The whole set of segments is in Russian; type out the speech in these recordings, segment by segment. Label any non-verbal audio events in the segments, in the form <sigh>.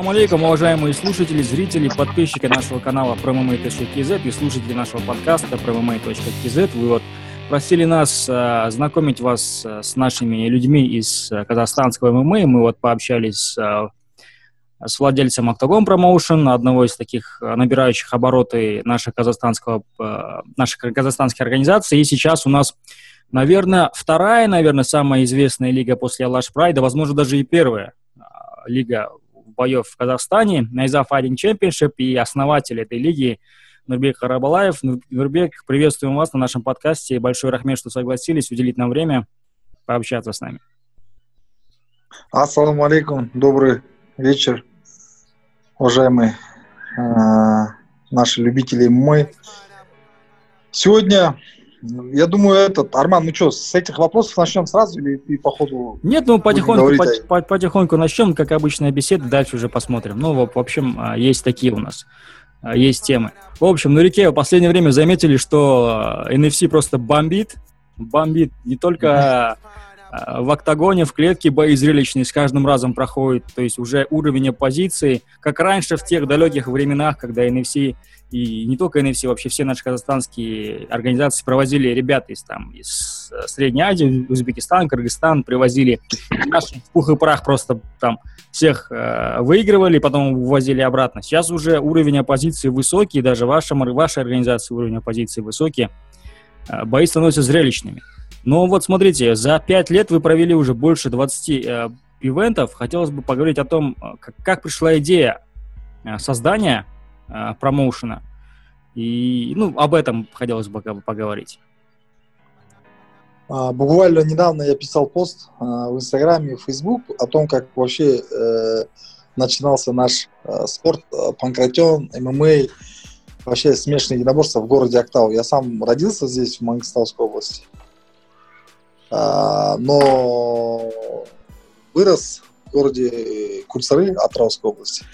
Ассаламу алейкум, уважаемые слушатели, зрители, подписчики нашего канала ProMMA.kz и слушатели нашего подкаста ProMMA.kz. Вы вот просили нас э, знакомить вас э, с нашими людьми из э, казахстанского ММА. Мы вот пообщались э, с владельцем Octagon Promotion, одного из таких э, набирающих обороты наших казахстанского, э, наших казахстанских организаций. И сейчас у нас, наверное, вторая, наверное, самая известная лига после Алаш Прайда, возможно, даже и первая лига боев в Казахстане, Найза Fighting Championship и основатель этой лиги Нурбек Харабалаев. Нурбек, приветствуем вас на нашем подкасте. Большой рахмет, что согласились уделить нам время пообщаться с нами. Ассаламу алейкум, добрый вечер, уважаемые э, наши любители мой. Сегодня я думаю, этот, Арман, ну что, с этих вопросов начнем сразу или ты по ходу... Нет, ну потихоньку, по, по, потихоньку начнем, как обычная беседа, дальше уже посмотрим. Ну, в, общем, а, есть такие у нас, а, есть темы. В общем, на реке в последнее время заметили, что NFC просто бомбит, бомбит не только в октагоне, в клетке бои зрелищные с каждым разом проходят, то есть уже уровень оппозиции, как раньше в тех далеких временах, когда NFC и не только NFC, вообще все наши казахстанские организации провозили ребят из, там, из э, Средней Азии, Узбекистан, Кыргызстан, привозили наши в пух и прах просто там всех э, выигрывали, потом увозили обратно. Сейчас уже уровень оппозиции высокий, даже ваша, ваша организация уровень оппозиции высокий, э, бои становятся зрелищными. Но вот смотрите, за пять лет вы провели уже больше 20 э, ивентов. Хотелось бы поговорить о том, э, как, как пришла идея э, создания э, промоушена. И ну, об этом хотелось бы поговорить. А, буквально недавно я писал пост а, в Инстаграме и Фейсбук о том, как вообще э, начинался наш э, спорт, э, панкратион, ММА, вообще смешанные единоборства в городе Актау. Я сам родился здесь, в Мангистауской области. А, но вырос в городе Кульсары Атравской области.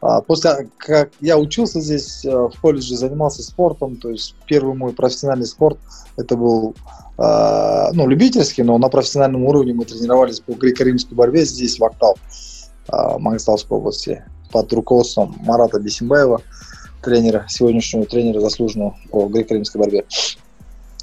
А, после как я учился здесь э, в колледже, занимался спортом, то есть первый мой профессиональный спорт это был а, ну, любительский, но на профессиональном уровне мы тренировались по греко-римской борьбе здесь, в Актау, Мангистауской области, под руководством Марата Бесимбаева, тренера, сегодняшнего тренера заслуженного по греко-римской борьбе.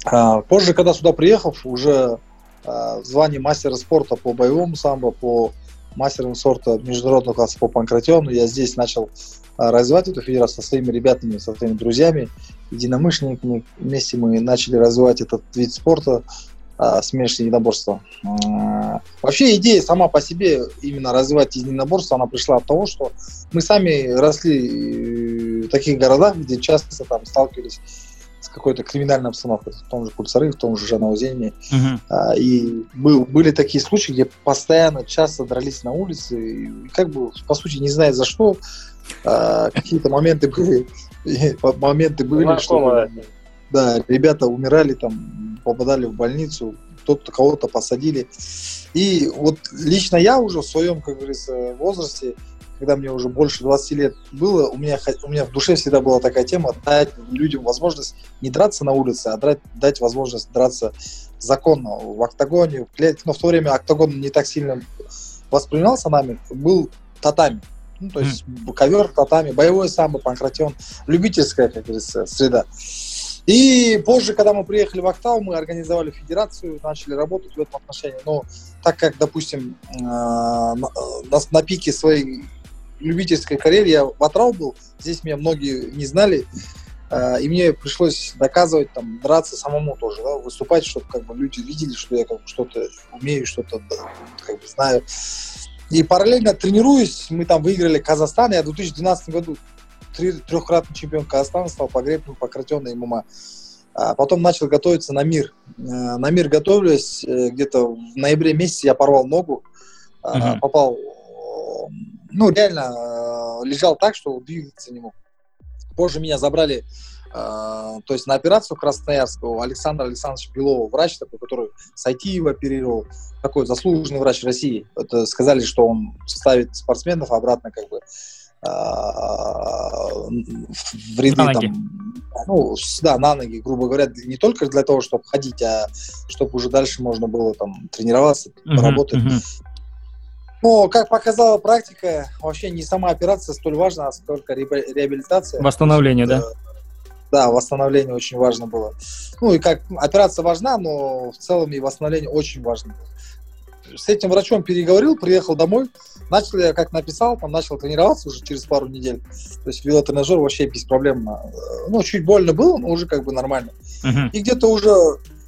А, позже, когда сюда приехал, уже а, в звании мастера спорта по боевому самбо, по мастерам сорта международного класса по панкратиону, я здесь начал а, развивать эту федерацию со своими ребятами, со своими друзьями, единомышленниками. Вместе мы начали развивать этот вид спорта, смешанное единоборство. Вообще идея сама по себе именно развивать единоборство, она пришла от того, что мы сами росли в таких городах, где часто там сталкивались какой-то криминальной обстановкой, в том же Кульцары, в том же Жанаузене. Uh-huh. А, и был, были такие случаи, где постоянно часто дрались на улице, и как бы, по сути, не зная за что, а, какие-то моменты были, моменты были, что да, ребята умирали, там, попадали в больницу, кто-то кого-то посадили. И вот лично я уже в своем, как говорится, возрасте, когда мне уже больше 20 лет было, у меня, у меня в душе всегда была такая тема дать людям возможность не драться на улице, а дать, дать возможность драться законно в октагоне, в клетке. Но в то время октагон не так сильно воспринимался нами, был татами. Ну, то есть mm. ковер, татами, боевой самбо, панкратион, любительская, как говорится, среда. И позже, когда мы приехали в Актау, мы организовали федерацию, начали работать в этом отношении. Но так как, допустим, э, на, на пике своей любительской карьере я в Атрау был, здесь меня многие не знали, а, и мне пришлось доказывать, там, драться самому тоже, да, выступать, чтобы как бы люди видели, что я как бы что-то умею, что-то как бы знаю. И параллельно тренируюсь, мы там выиграли Казахстан, я в 2012 году трехкратный чемпион Казахстана стал по греплингу, по ММА. А потом начал готовиться на мир. А, на мир готовлюсь, э, где-то в ноябре месяце я порвал ногу, uh-huh. попал ну, реально э, лежал так, что двигаться не мог. Позже меня забрали, э, то есть на операцию Красноярского Александра Александровича Белова, врач такой, который Сайтиева оперировал, такой заслуженный врач России. Это сказали, что он ставит спортсменов обратно как бы э, в ряды на ноги. там, ну, да, на ноги, грубо говоря, не только для того, чтобы ходить, а чтобы уже дальше можно было там тренироваться, uh-huh, работать. Uh-huh. Ну, как показала практика, вообще не сама операция столь важна, а сколько реабилитация. Восстановление, да? Да, восстановление очень важно было. Ну и как операция важна, но в целом и восстановление очень важно С этим врачом переговорил, приехал домой, начал я, как написал, там начал тренироваться уже через пару недель. То есть велотренажер вообще без проблем. Ну, чуть больно было, но уже как бы нормально. Uh-huh. И где-то уже Э,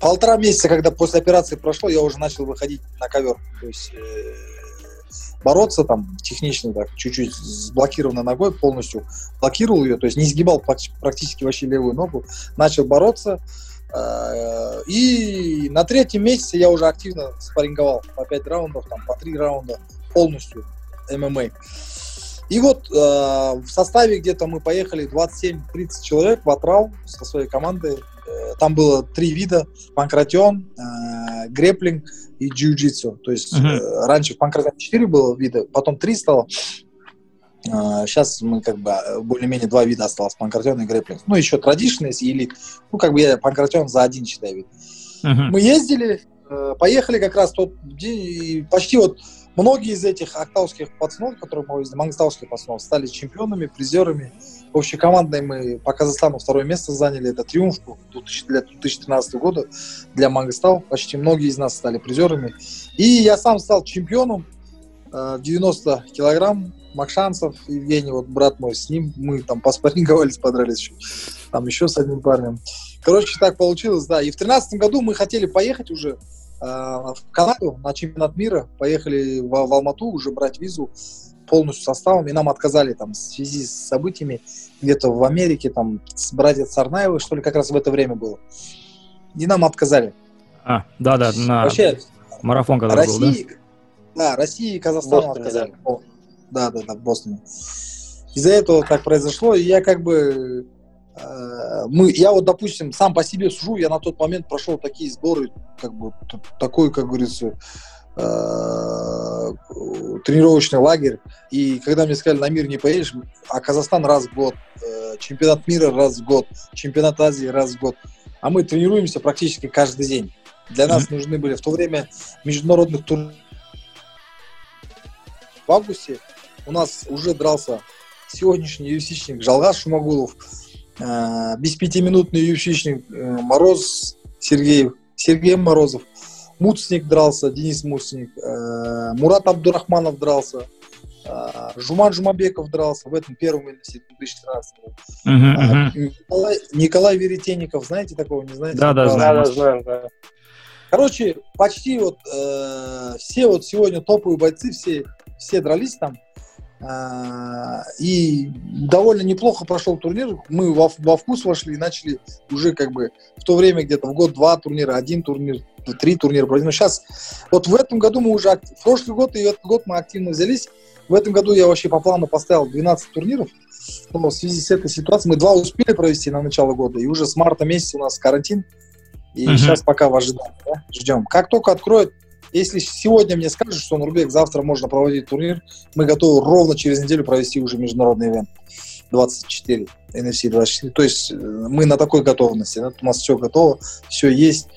полтора месяца, когда после операции прошло, я уже начал выходить на ковер. То есть э, бороться там технично, так, чуть-чуть с блокированной ногой полностью блокировал ее, то есть не сгибал практически вообще левую ногу, начал бороться. Э, и на третьем месяце я уже активно спарринговал по 5 раундов, там, по 3 раунда полностью ММА. И вот э, в составе где-то мы поехали 27-30 человек в Атрал со своей командой там было три вида: панкратион, э, греплинг и джиу-джитсу. То есть uh-huh. э, раньше в панкратионе четыре было вида, потом три стало. Э, сейчас мы как бы э, более-менее два вида осталось: панкратион и греплинг. Ну еще традиционный или ну как бы я панкратион за один считаю вид. Uh-huh. Мы ездили, э, поехали как раз тот день и почти вот Многие из этих актауских пацанов, которые мы увезли, мангстауских пацанов, стали чемпионами, призерами. Общекомандной мы по Казахстану второе место заняли. Это триумф 2013 года для Мангстау. Почти многие из нас стали призерами. И я сам стал чемпионом э, 90 килограмм. Макшанцев, Евгений, вот брат мой, с ним мы там поспарринговались, подрались еще. Там еще с одним парнем. Короче, так получилось, да. И в 2013 году мы хотели поехать уже Э, в Канаду на чемпионат мира, поехали в, в Алмату уже брать визу полностью составом, и нам отказали там в связи с событиями где-то в Америке, там, с братья Царнаевы, что ли, как раз в это время было. И нам отказали. А, да-да, на Вообще, марафон когда России, был, да? Да, России и Казахстану Бостоне, отказали. Да. да, да, да, в Бостоне. Из-за этого так произошло, и я как бы Э, мы, я вот, допустим, сам по себе сужу, я на тот момент прошел такие сборы, как бы такой, как говорится, тренировочный лагерь. И когда мне сказали, на мир не поедешь, а Казахстан раз в год, э, чемпионат мира раз в год, чемпионат Азии раз в год. А мы тренируемся практически каждый день. Для нас нужны были в то время международных турниров. В августе у нас уже дрался сегодняшний юсичник Жалгас Шумагулов, э, без пятиминутный юфичник э, Мороз Сергеев, Сергей Морозов, Муцник дрался, Денис Муцник, э, Мурат Абдурахманов дрался, э, Жуман Жумабеков дрался в этом первом инвесте 2013 году. Uh-huh, uh-huh. Николай, Николай Веретенников, знаете такого, не знаете? Да, да, знаю, да, знаю, да. Короче, почти вот э, все вот сегодня топовые бойцы, все, все дрались там. А, и довольно неплохо прошел турнир. Мы во, во вкус вошли и начали уже как бы в то время где-то в год два турнира, один турнир, три турнира Но сейчас, вот в этом году мы уже, в прошлый год и этот год мы активно взялись. В этом году я вообще по плану поставил 12 турниров. Но в связи с этой ситуацией мы два успели провести на начало года. И уже с марта месяца у нас карантин. И uh-huh. сейчас пока в ожидании. Да? Ждем. Как только откроют если сегодня мне скажут, что Нурбек завтра можно проводить турнир, мы готовы ровно через неделю провести уже международный ивент 24, NFC 24. То есть э, мы на такой готовности. У нас все готово, все есть.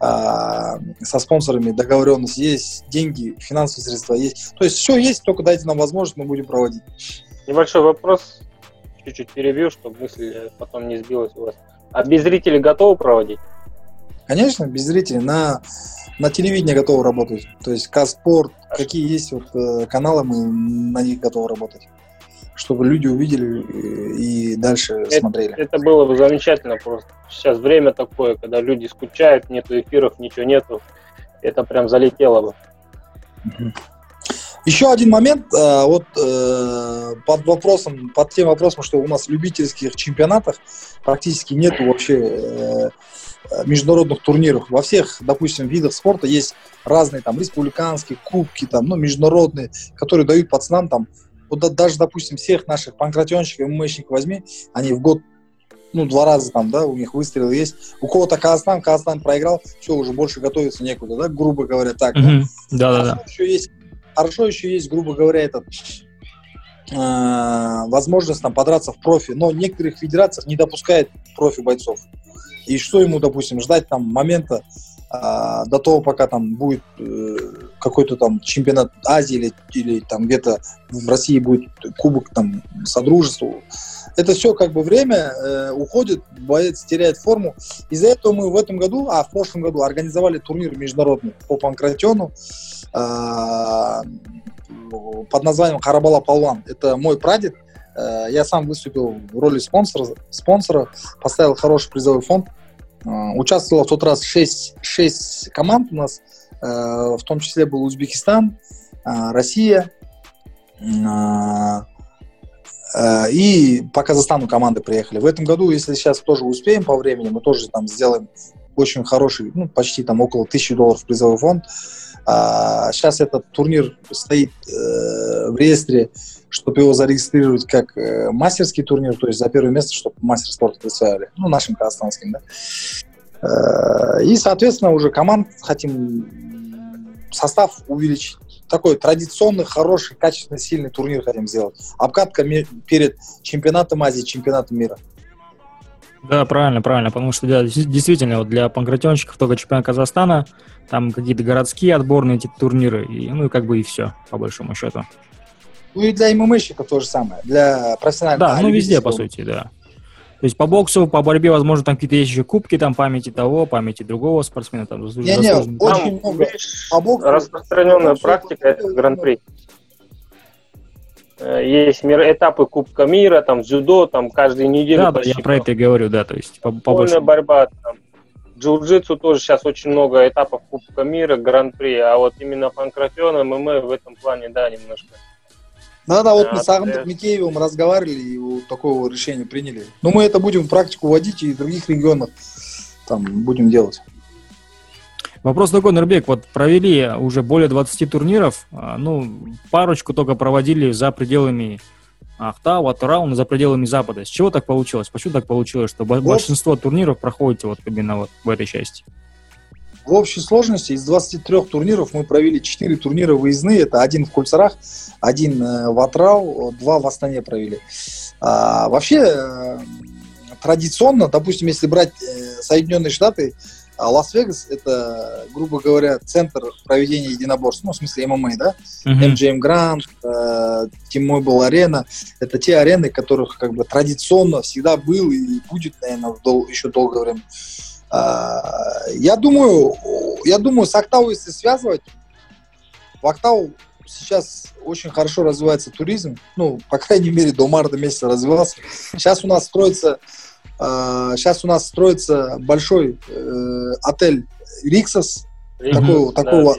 А, со спонсорами договоренность есть, деньги, финансовые средства есть. То есть все есть, только дайте нам возможность, мы будем проводить. Небольшой вопрос, чуть-чуть перебью, чтобы мысль потом не сбилась у вас. А без зрителей готовы проводить? Конечно, без зрителей. На на телевидении готовы работать. То есть Каспорт, какие есть вот э, каналы, мы на них готовы работать. Чтобы люди увидели и дальше это, смотрели. Это было бы замечательно просто. Сейчас время такое, когда люди скучают, нету эфиров, ничего нету. Это прям залетело бы. Еще один момент, э, вот э, под вопросом, под тем вопросом, что у нас в любительских чемпионатах практически нету вообще Э, международных турнирах. Во всех, допустим, видах спорта есть разные там республиканские, кубки, там, ну, международные, которые дают пацанам там, вот даже, допустим, всех наших панкратионщиков, ММАщиков возьми, они в год ну, два раза там, да, у них выстрелы есть. У кого-то Казахстан, Казахстан проиграл, все, уже больше готовиться некуда, да, грубо говоря, так. Mm-hmm. Да, да, да. Еще есть, хорошо еще есть, грубо говоря, этот э, возможность там подраться в профи, но некоторых федерациях не допускает профи бойцов. И что ему, допустим, ждать там момента а, до того, пока там будет э, какой-то там чемпионат Азии или, или там где-то в России будет кубок там Содружества. Это все как бы время э, уходит, боец теряет форму. Из-за этого мы в этом году, а в прошлом году организовали турнир международный по панкратиону э, под названием Харабала Палван. Это мой прадед. Э, я сам выступил в роли спонсора, спонсора поставил хороший призовой фонд. А, участвовало в тот раз 6, 6 команд у нас, э, в том числе был Узбекистан, Россия, э, и по Казахстану команды приехали. В этом году, если сейчас тоже успеем по времени, мы тоже там сделаем очень хороший, ну, почти там около тысячи долларов призовой фонд. Сейчас этот турнир стоит э, в реестре чтобы его зарегистрировать как э, мастерский турнир, то есть за первое место, чтобы мастер спорта представили, ну, нашим казахстанским, да. Э, и, соответственно, уже команд хотим состав увеличить. Такой традиционный, хороший, качественный, сильный турнир хотим сделать. Обкатка перед чемпионатом Азии, чемпионатом мира. Да, правильно, правильно, потому что да, действительно вот для панкратионщиков только чемпионат Казахстана, там какие-то городские отборные эти турниры, и, ну и как бы и все, по большому счету. Ну и для ММАщиков то же самое, для профессиональных. Да, ну везде, по сути, да. То есть по боксу, по борьбе, возможно, там какие-то есть еще кубки, там памяти того, памяти другого спортсмена. Там, не, не, очень много. По боксу, распространенная практика – это гран-при. Э, есть мир, этапы Кубка мира, там дзюдо, там каждую неделю. Да, да, я про это и говорю, да, то есть по, по борьба, там, джиу-джитсу тоже сейчас очень много этапов Кубка мира, гран-при, а вот именно панкратион, ММА в этом плане, да, немножко да, да, вот мы с Агнтом Микеевым разговаривали и вот такого решения приняли. Но мы это будем в практику вводить и в других регионах там будем делать. Вопрос такой, Нурбек, вот провели уже более 20 турниров, а, ну, парочку только проводили за пределами Ахтау, Атурау, за пределами Запада. С чего так получилось? Почему так получилось, что большинство турниров проходите вот именно вот в этой части? В общей сложности из 23 турниров мы провели 4 турнира выездные. Это один в Кульцарах, один э, в Атрау, два в Астане провели. А, вообще, э, традиционно, допустим, если брать э, Соединенные Штаты, а Лас-Вегас – это, грубо говоря, центр проведения единоборств, ну, в смысле ММА, да? Uh-huh. MGM Grand, э, T-Mobile Arena – это те арены, которых как бы традиционно всегда был и будет, наверное, дол- еще долгое время. А, я думаю, я думаю, с Октавой если связывать, в Октаву сейчас очень хорошо развивается туризм, ну, по крайней мере, до марта месяца развивался. Сейчас у нас строится, сейчас у нас строится большой э, отель Риксос, такого, такого,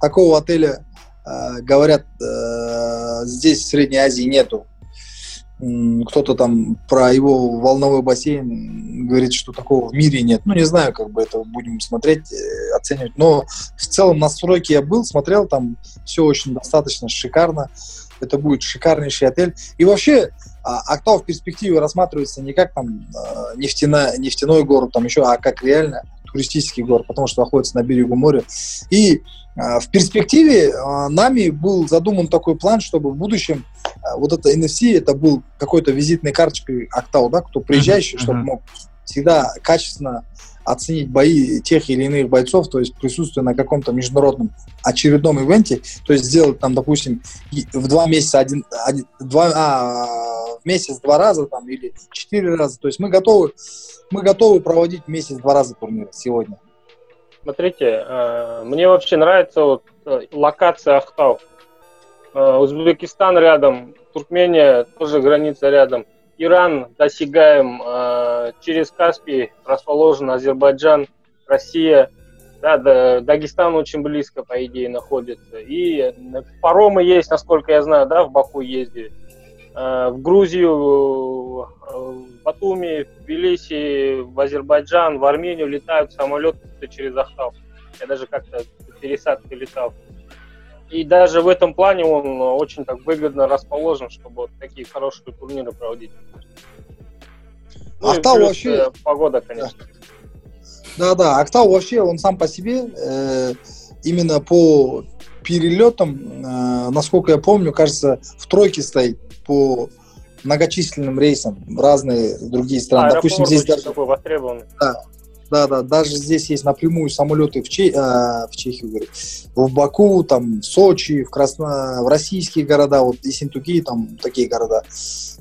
такого отеля, э, говорят, э, здесь в Средней Азии нету кто-то там про его волновой бассейн говорит, что такого в мире нет. Ну, не знаю, как бы это будем смотреть, оценивать. Но в целом на стройке я был, смотрел, там все очень достаточно шикарно. Это будет шикарнейший отель. И вообще, а, Актау в перспективе рассматривается не как там а, нефтяной, нефтяной город, там еще, а как реально туристический город, потому что находится на берегу моря. И а, в перспективе нами был задуман такой план, чтобы в будущем а вот это NFC, это был какой-то визитной карточкой Актау, да, кто приезжающий, uh-huh. чтобы мог всегда качественно оценить бои тех или иных бойцов, то есть присутствие на каком-то международном очередном ивенте, то есть сделать там, допустим, в два месяца один, один два, а, в месяц два раза там или четыре раза, то есть мы готовы, мы готовы проводить месяц два раза турнир сегодня. Смотрите, э, мне вообще нравится вот э, локация Ахтау. Э, Узбекистан рядом, Туркмения тоже граница рядом, Иран досягаем, через Каспий расположен Азербайджан, Россия, да, Дагестан очень близко, по идее, находится. И паромы есть, насколько я знаю, да, в Баку ездили. Э, в Грузию, в Батуми, в Тбилиси, в Азербайджан, в Армению летают самолеты через Ахтау. Я даже как-то пересадкой летал. И даже в этом плане он очень так выгодно расположен, чтобы вот такие хорошие турниры проводить. Ну, Актау вообще... Э, погода, конечно. Да, да, Актау вообще, он сам по себе, э, именно по перелетам, э, насколько я помню, кажется, в тройке стоит по многочисленным рейсам в разные другие страны. Допустим, здесь даже... Такой востребованный. Да, Да, да, даже здесь есть напрямую самолеты в, Че... а, в Чехию, говорю, в Баку, там, в Сочи, в, Красно... в российские города, вот Ессентуки, там такие города.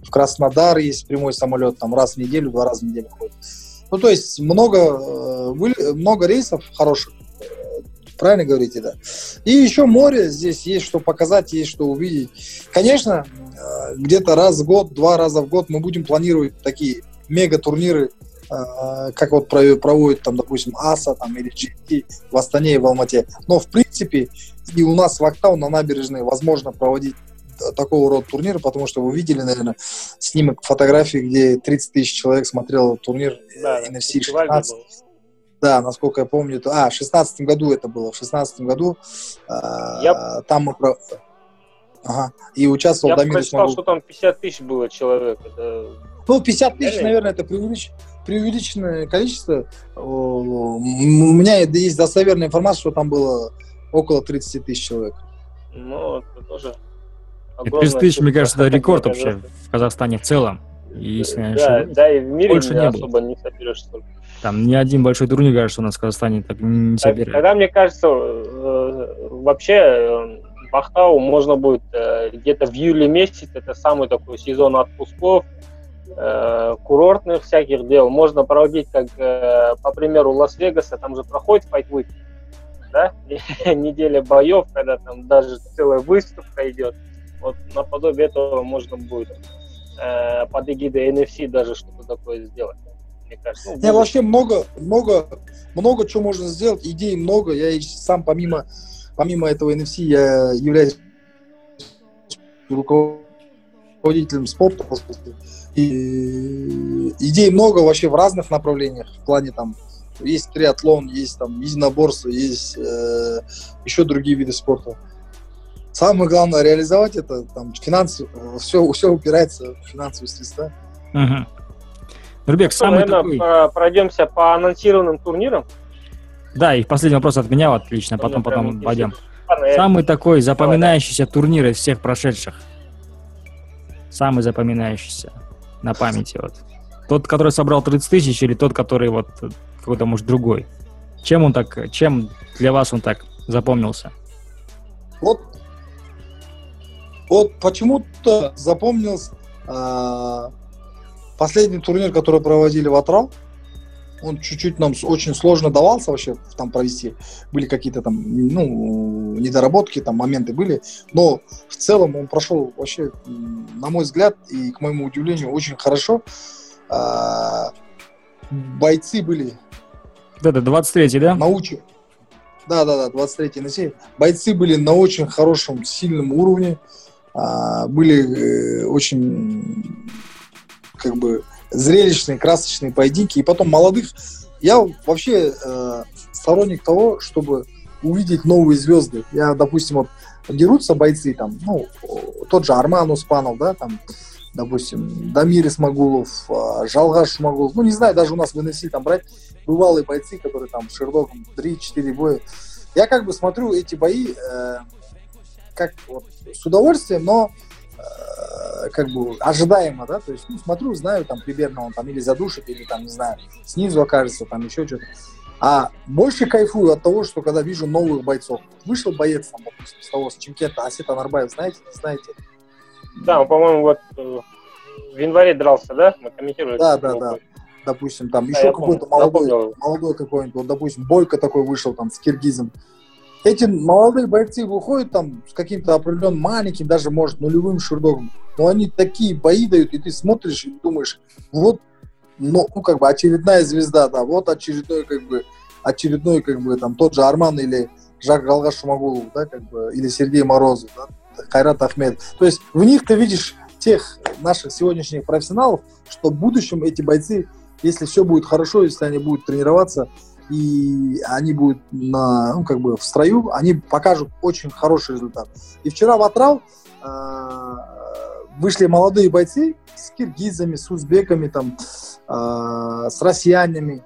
В Краснодар есть прямой самолет, там раз в неделю, два раза в неделю ходит. Ну, то есть много, э, много рейсов хороших, правильно говорите, да. И еще море, здесь есть что показать, есть что увидеть. Конечно, э, где-то раз в год, два раза в год мы будем планировать такие мега-турниры Э, как вот проводят там, допустим, АСА там, или GT в Астане и в Алмате. Но, в принципе, и у нас в Актау на набережной возможно проводить такого рода турниры, потому что вы видели, наверное, снимок фотографии, где 30 тысяч человек смотрел этот турнир да, NFC 16. Да, насколько я помню, то, а, в 16 году это было, в 16 году э, я... там мы про... Ага, и участвовал Я Дамир прочитал, что там 50 тысяч было человек. Это... Ну, 50 тысяч, наверное, это преувелич преувеличенное количество. У меня есть достоверная информация, что там было около 30 тысяч человек. Ну, это тоже 30 тысяч, мне кажется, это рекорд вообще в Казахстане в целом. И, если да, ошибаюсь, да, и в мире больше не особо было. не соберешь столько. Там ни один большой турнир, кажется, у нас в Казахстане так не собирает. Тогда, мне кажется, э, вообще э, Бахтау можно будет э, где-то в июле месяце, это самый такой сезон отпусков, курортных всяких дел можно проводить, как, по примеру, Лас-Вегаса, там же проходит Fight Week, да, <laughs> неделя боев, когда там даже целая выставка идет. Вот наподобие этого можно будет э, под эгидой NFC даже что-то такое сделать. Мне кажется. Ну, вообще много, много, много чего можно сделать, идей много. Я сам помимо, помимо этого NFC я являюсь руководителем спорта, и идей много вообще в разных направлениях, в плане там есть триатлон, есть там единоборство, есть э, еще другие виды спорта. Самое главное реализовать это там финансы, все, все упирается в финансовые средства. Угу. Рубек, ну, самый наверное, такой... пройдемся по анонсированным турнирам. Да, и последний вопрос от меня, вот, отлично, потом, потом пойдем. Самый такой запоминающийся турнир из всех прошедших. Самый запоминающийся на памяти? Вот? Тот, который собрал 30 тысяч, или тот, который вот какой-то, может, другой? Чем он так, чем для вас он так запомнился? Вот, вот почему-то запомнился э, последний турнир, который проводили в Атрал. Он чуть-чуть нам очень сложно давался вообще там провести. Были какие-то там, ну, недоработки, там моменты были. Но в целом он прошел вообще, на мой взгляд, и к моему удивлению, очень хорошо. А, бойцы были. Да-да, 23-й, да? Научи. Да-да-да, 23-й на 7. Бойцы были на очень хорошем, сильном уровне. А, были э, очень, как бы, зрелищные, красочные поединки. И потом молодых. Я вообще э, сторонник того, чтобы увидеть новые звезды. Я, допустим, вот дерутся бойцы, там, ну, тот же Арман Успанов, да, там, допустим, Дамир Исмагулов, э, Жалгаш Шумагулов, ну, не знаю, даже у нас в НСИ там брать бывалые бойцы, которые там Шердоком 3-4 боя. Я как бы смотрю эти бои э, как вот, с удовольствием, но Э, как бы ожидаемо, да, то есть, ну, смотрю, знаю, там, примерно он там или задушит, или там, не знаю, снизу окажется, там, еще что-то. А больше кайфую от того, что когда вижу новых бойцов. Вышел боец, там, допустим, с того, с Чемкента, Асета Нарбаев, знаете, знаете? Да, он, по-моему, вот э, в январе дрался, да? Мы комментировали. Да, да, да. Допустим, там да, еще какой-то молодой, молодой какой-нибудь, вот, допустим, Бойко такой вышел там с киргизом эти молодые бойцы выходят там с каким-то определенным маленьким, даже, может, нулевым шурдогом, но они такие бои дают, и ты смотришь и думаешь, вот, ну, ну, как бы очередная звезда, да, вот очередной, как бы, очередной, как бы, там, тот же Арман или Жак Галгаш Шумагулов, да, как бы, или Сергей Морозов, да, Хайрат Ахмед. То есть в них ты видишь тех наших сегодняшних профессионалов, что в будущем эти бойцы, если все будет хорошо, если они будут тренироваться, и они будут на, ну, как бы в строю, они покажут очень хороший результат. И вчера в Атрал э, вышли молодые бойцы с киргизами, с узбеками, там, э, с россиянами.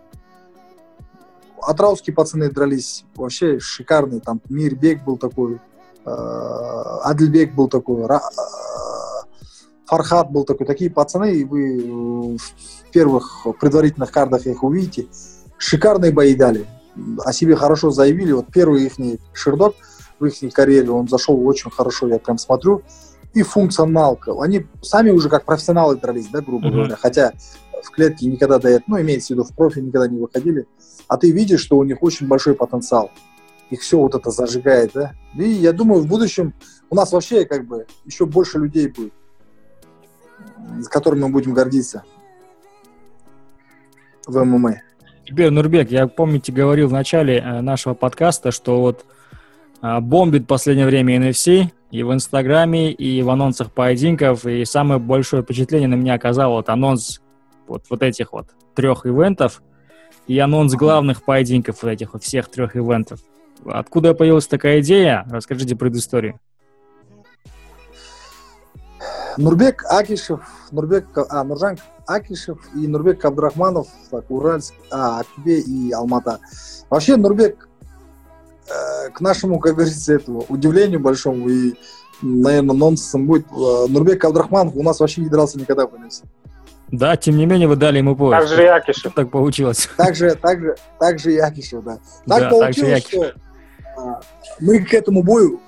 Атрауские пацаны дрались вообще шикарные. Там Мирбек был такой, э, Адльбек был такой, Ра, э, Фархат был такой. Такие пацаны, и вы в первых предварительных картах их увидите шикарные бои дали. О себе хорошо заявили. Вот первый их шердок в их карьере, он зашел очень хорошо, я прям смотрю. И функционалка. Они сами уже как профессионалы дрались, да, грубо mm-hmm. говоря. Хотя в клетке никогда до этого, ну, имеется в виду, в профи никогда не выходили. А ты видишь, что у них очень большой потенциал. Их все вот это зажигает, да. И я думаю, в будущем у нас вообще как бы еще больше людей будет, с которыми мы будем гордиться в ММА. Теперь, Нурбек, я, помните, говорил в начале э, нашего подкаста, что вот а, бомбит в последнее время NFC и в Инстаграме, и в анонсах поединков, и самое большое впечатление на меня оказал вот анонс вот, вот этих вот трех ивентов и анонс главных поединков вот этих вот всех трех ивентов. Откуда появилась такая идея? Расскажите предысторию. Нурбек Акишев, Нурбек, а, Нуржан Акишев и Нурбек Кабдрахманов, так, Уральск, а, Акбе и Алмата. Вообще Нурбек, э, к нашему, как говорится, этому удивлению большому и, наверное, нонсенсом будет, э, Нурбек Кабдрахманов у нас вообще не дрался никогда в НФС. Да, тем не менее вы дали ему пояс. Так же и Акишев. Так получилось. Так же, так же, так же и Акишев, да. Так да, получилось, так что а, мы к этому бою,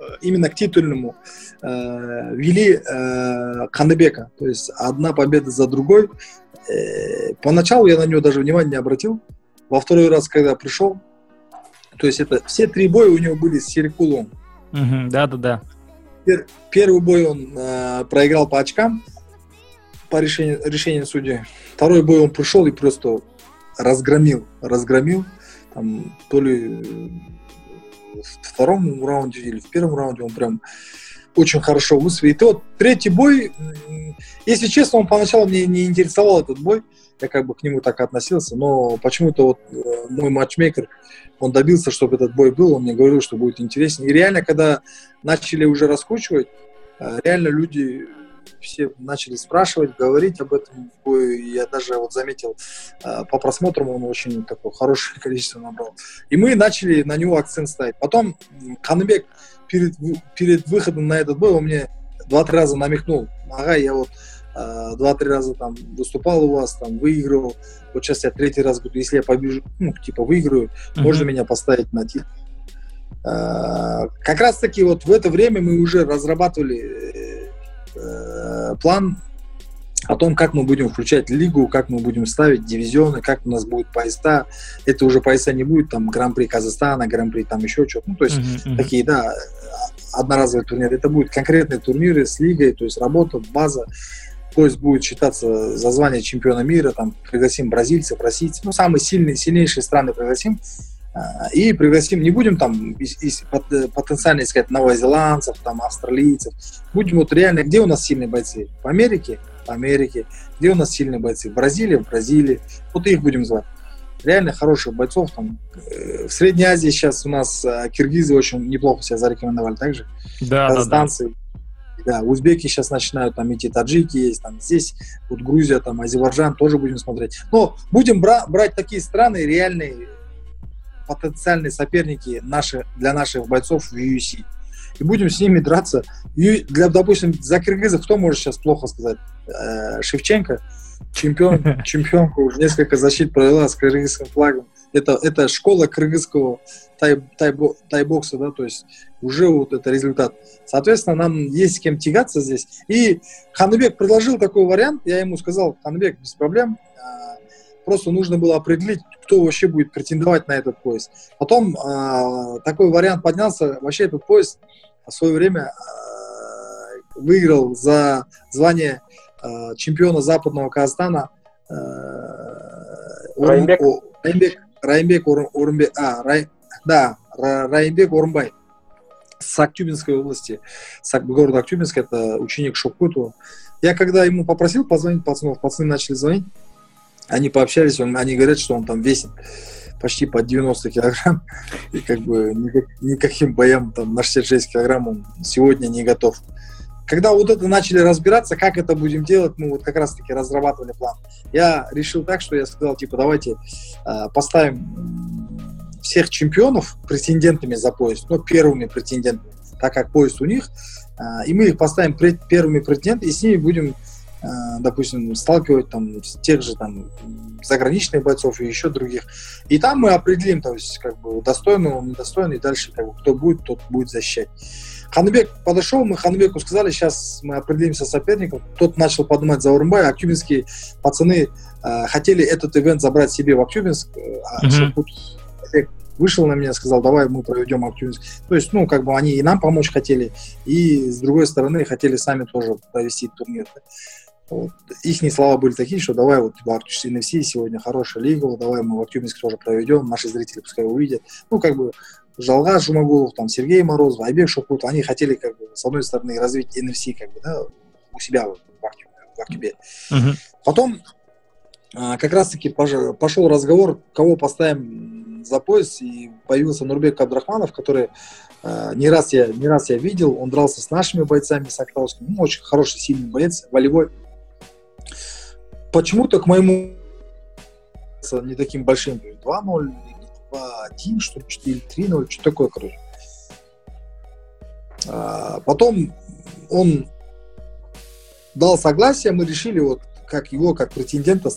э, именно к титульному, э, вели э, Канебека. То есть одна победа за другой. Э, поначалу я на него даже внимания не обратил. Во второй раз, когда пришел, то есть это все три боя у него были с Серикулом. Да-да-да. Пер, первый бой он э, проиграл по очкам по решению, решению судьи. Второй бой он пришел и просто разгромил, разгромил. Там, то ли в втором раунде или в первом раунде он прям очень хорошо высвоил. И вот третий бой, если честно, он поначалу мне не интересовал этот бой, я как бы к нему так относился, но почему-то вот э, мой матчмейкер, он добился, чтобы этот бой был, он мне говорил, что будет интереснее. И реально, когда начали уже раскручивать, э, реально люди все начали спрашивать, говорить об этом бою. Я даже вот заметил, э, по просмотрам он очень такое хорошее <laughs> количество набрал. И мы начали на него акцент ставить. Потом Каныбек перед, перед выходом на этот бой он мне два-три раза намекнул. Ага, я вот э, два-три раза там выступал у вас, там выигрывал. Вот сейчас я третий раз говорю, если я побежу, ну, типа выиграю, mm-hmm. можно меня поставить на титул. Э, как раз таки вот в это время мы уже разрабатывали э, план о том, как мы будем включать лигу, как мы будем ставить дивизионы, как у нас будут поезда. Это уже поезда не будет, там, Гран-при Казахстана, Гран-при там еще что-то. Ну, то есть uh-huh, uh-huh. такие, да, одноразовые турниры. Это будут конкретные турниры с лигой, то есть работа, база. Поезд будет считаться за звание чемпиона мира, там, пригласим бразильцев, российцев, ну, самые сильные, сильнейшие страны пригласим, а, и пригласим, не будем там из, из, потенциально искать новозеландцев, там, австралийцев, будем вот реально, где у нас сильные бойцы? В Америке? Америке. Где у нас сильные бойцы? В Бразилии? В Бразилии. Вот их будем звать. Реально хороших бойцов там. Э, в Средней Азии сейчас у нас э, киргизы очень неплохо себя зарекомендовали также. Да, Казахстанцы. Да, да. узбеки сейчас начинают там идти, таджики есть, там здесь, вот Грузия, там Азербайджан тоже будем смотреть. Но будем бра- брать такие страны реальные, потенциальные соперники наши, для наших бойцов в UFC и будем с ними драться. И для, допустим, за киргизов кто может сейчас плохо сказать? Э, Шевченко, чемпион, <laughs> чемпионка уже несколько защит провела с кыргызским флагом. Это, это школа кыргызского тай, тай, тайбокса, да, то есть уже вот это результат. Соответственно, нам есть с кем тягаться здесь. И Ханбек предложил такой вариант, я ему сказал, Ханбек, без проблем, а, просто нужно было определить, кто вообще будет претендовать на этот пояс. Потом э, такой вариант поднялся, вообще этот пояс в свое время э, выиграл за звание э, чемпиона западного Казахстана э, Раймбек. Раймбек, Раймбек Урумбек, а, Рай, да, Раймбек Урумбай с Актюбинской области, с города Актюбинск, это ученик Шокуту. Я когда ему попросил позвонить пацанов, пацаны начали звонить, они пообщались, он, они говорят, что он там весит почти под 90 килограмм, <laughs> и как бы никак, никаким боям там на 66 килограмм он сегодня не готов. Когда вот это начали разбираться, как это будем делать, мы вот как раз-таки разрабатывали план. Я решил так, что я сказал, типа, давайте э, поставим всех чемпионов претендентами за пояс, ну, первыми претендентами, так как пояс у них, э, и мы их поставим пред, первыми претендентами, и с ними будем допустим, сталкивать там тех же там заграничных бойцов и еще других. И там мы определим, то есть, как бы, достойный он, недостойный, и дальше, как бы, кто будет, тот будет защищать. Ханбек подошел, мы Ханбеку сказали, сейчас мы определимся с соперником. Тот начал поднимать за Урумбай, а кубинские пацаны э, хотели этот ивент забрать себе в Актюбинск, э, а uh-huh. вышел на меня, сказал, давай мы проведем Актюбинск. То есть, ну, как бы они и нам помочь хотели, и с другой стороны хотели сами тоже провести турнир. Вот. Их слова были такие, что давай вот типа, Актюбинск NFC сегодня хорошая лига, давай мы в Актюбинск тоже проведем, наши зрители пускай увидят. Ну, как бы Жалгаз Жумагулов, там, Сергей Морозов, Айбек Шукут, они хотели, как бы, с одной стороны, развить NFC, как бы, да, у себя в, в Актюбе. Uh-huh. Потом а, как раз-таки пошел разговор, кого поставим за пояс, и появился Нурбек Абдрахманов, который а, не раз я не раз я видел, он дрался с нашими бойцами, с Актауским, ну, очень хороший, сильный боец, волевой. Почему-то к моему не таким большим, 2-0, 2-1, что ли, 4-3-0, что такое, короче. А, потом он дал согласие, мы решили вот как его, как претендента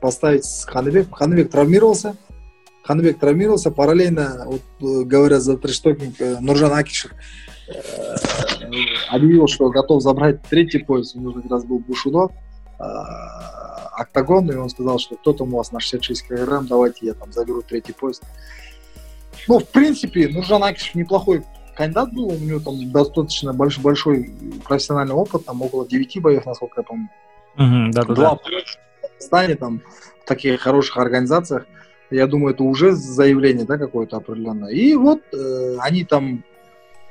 поставить с Ханбек. Ханбек травмировался, Ханбек травмировался, параллельно, вот, э, говоря за трештокинг, э, Нуржан Акишев э, объявил, что готов забрать третий пояс, у него как раз был Бушудо, октагон, и он сказал, что кто там у вас на 66 килограмм, давайте я там заберу третий поезд. Ну, в принципе, Нуржан Акишев неплохой кандидат был, у него там достаточно большой, большой профессиональный опыт, там около 9 боев, насколько я помню. Угу, да, да, Два стане, там, в таких хороших организациях. Я думаю, это уже заявление, да, какое-то определенное. И вот э, они там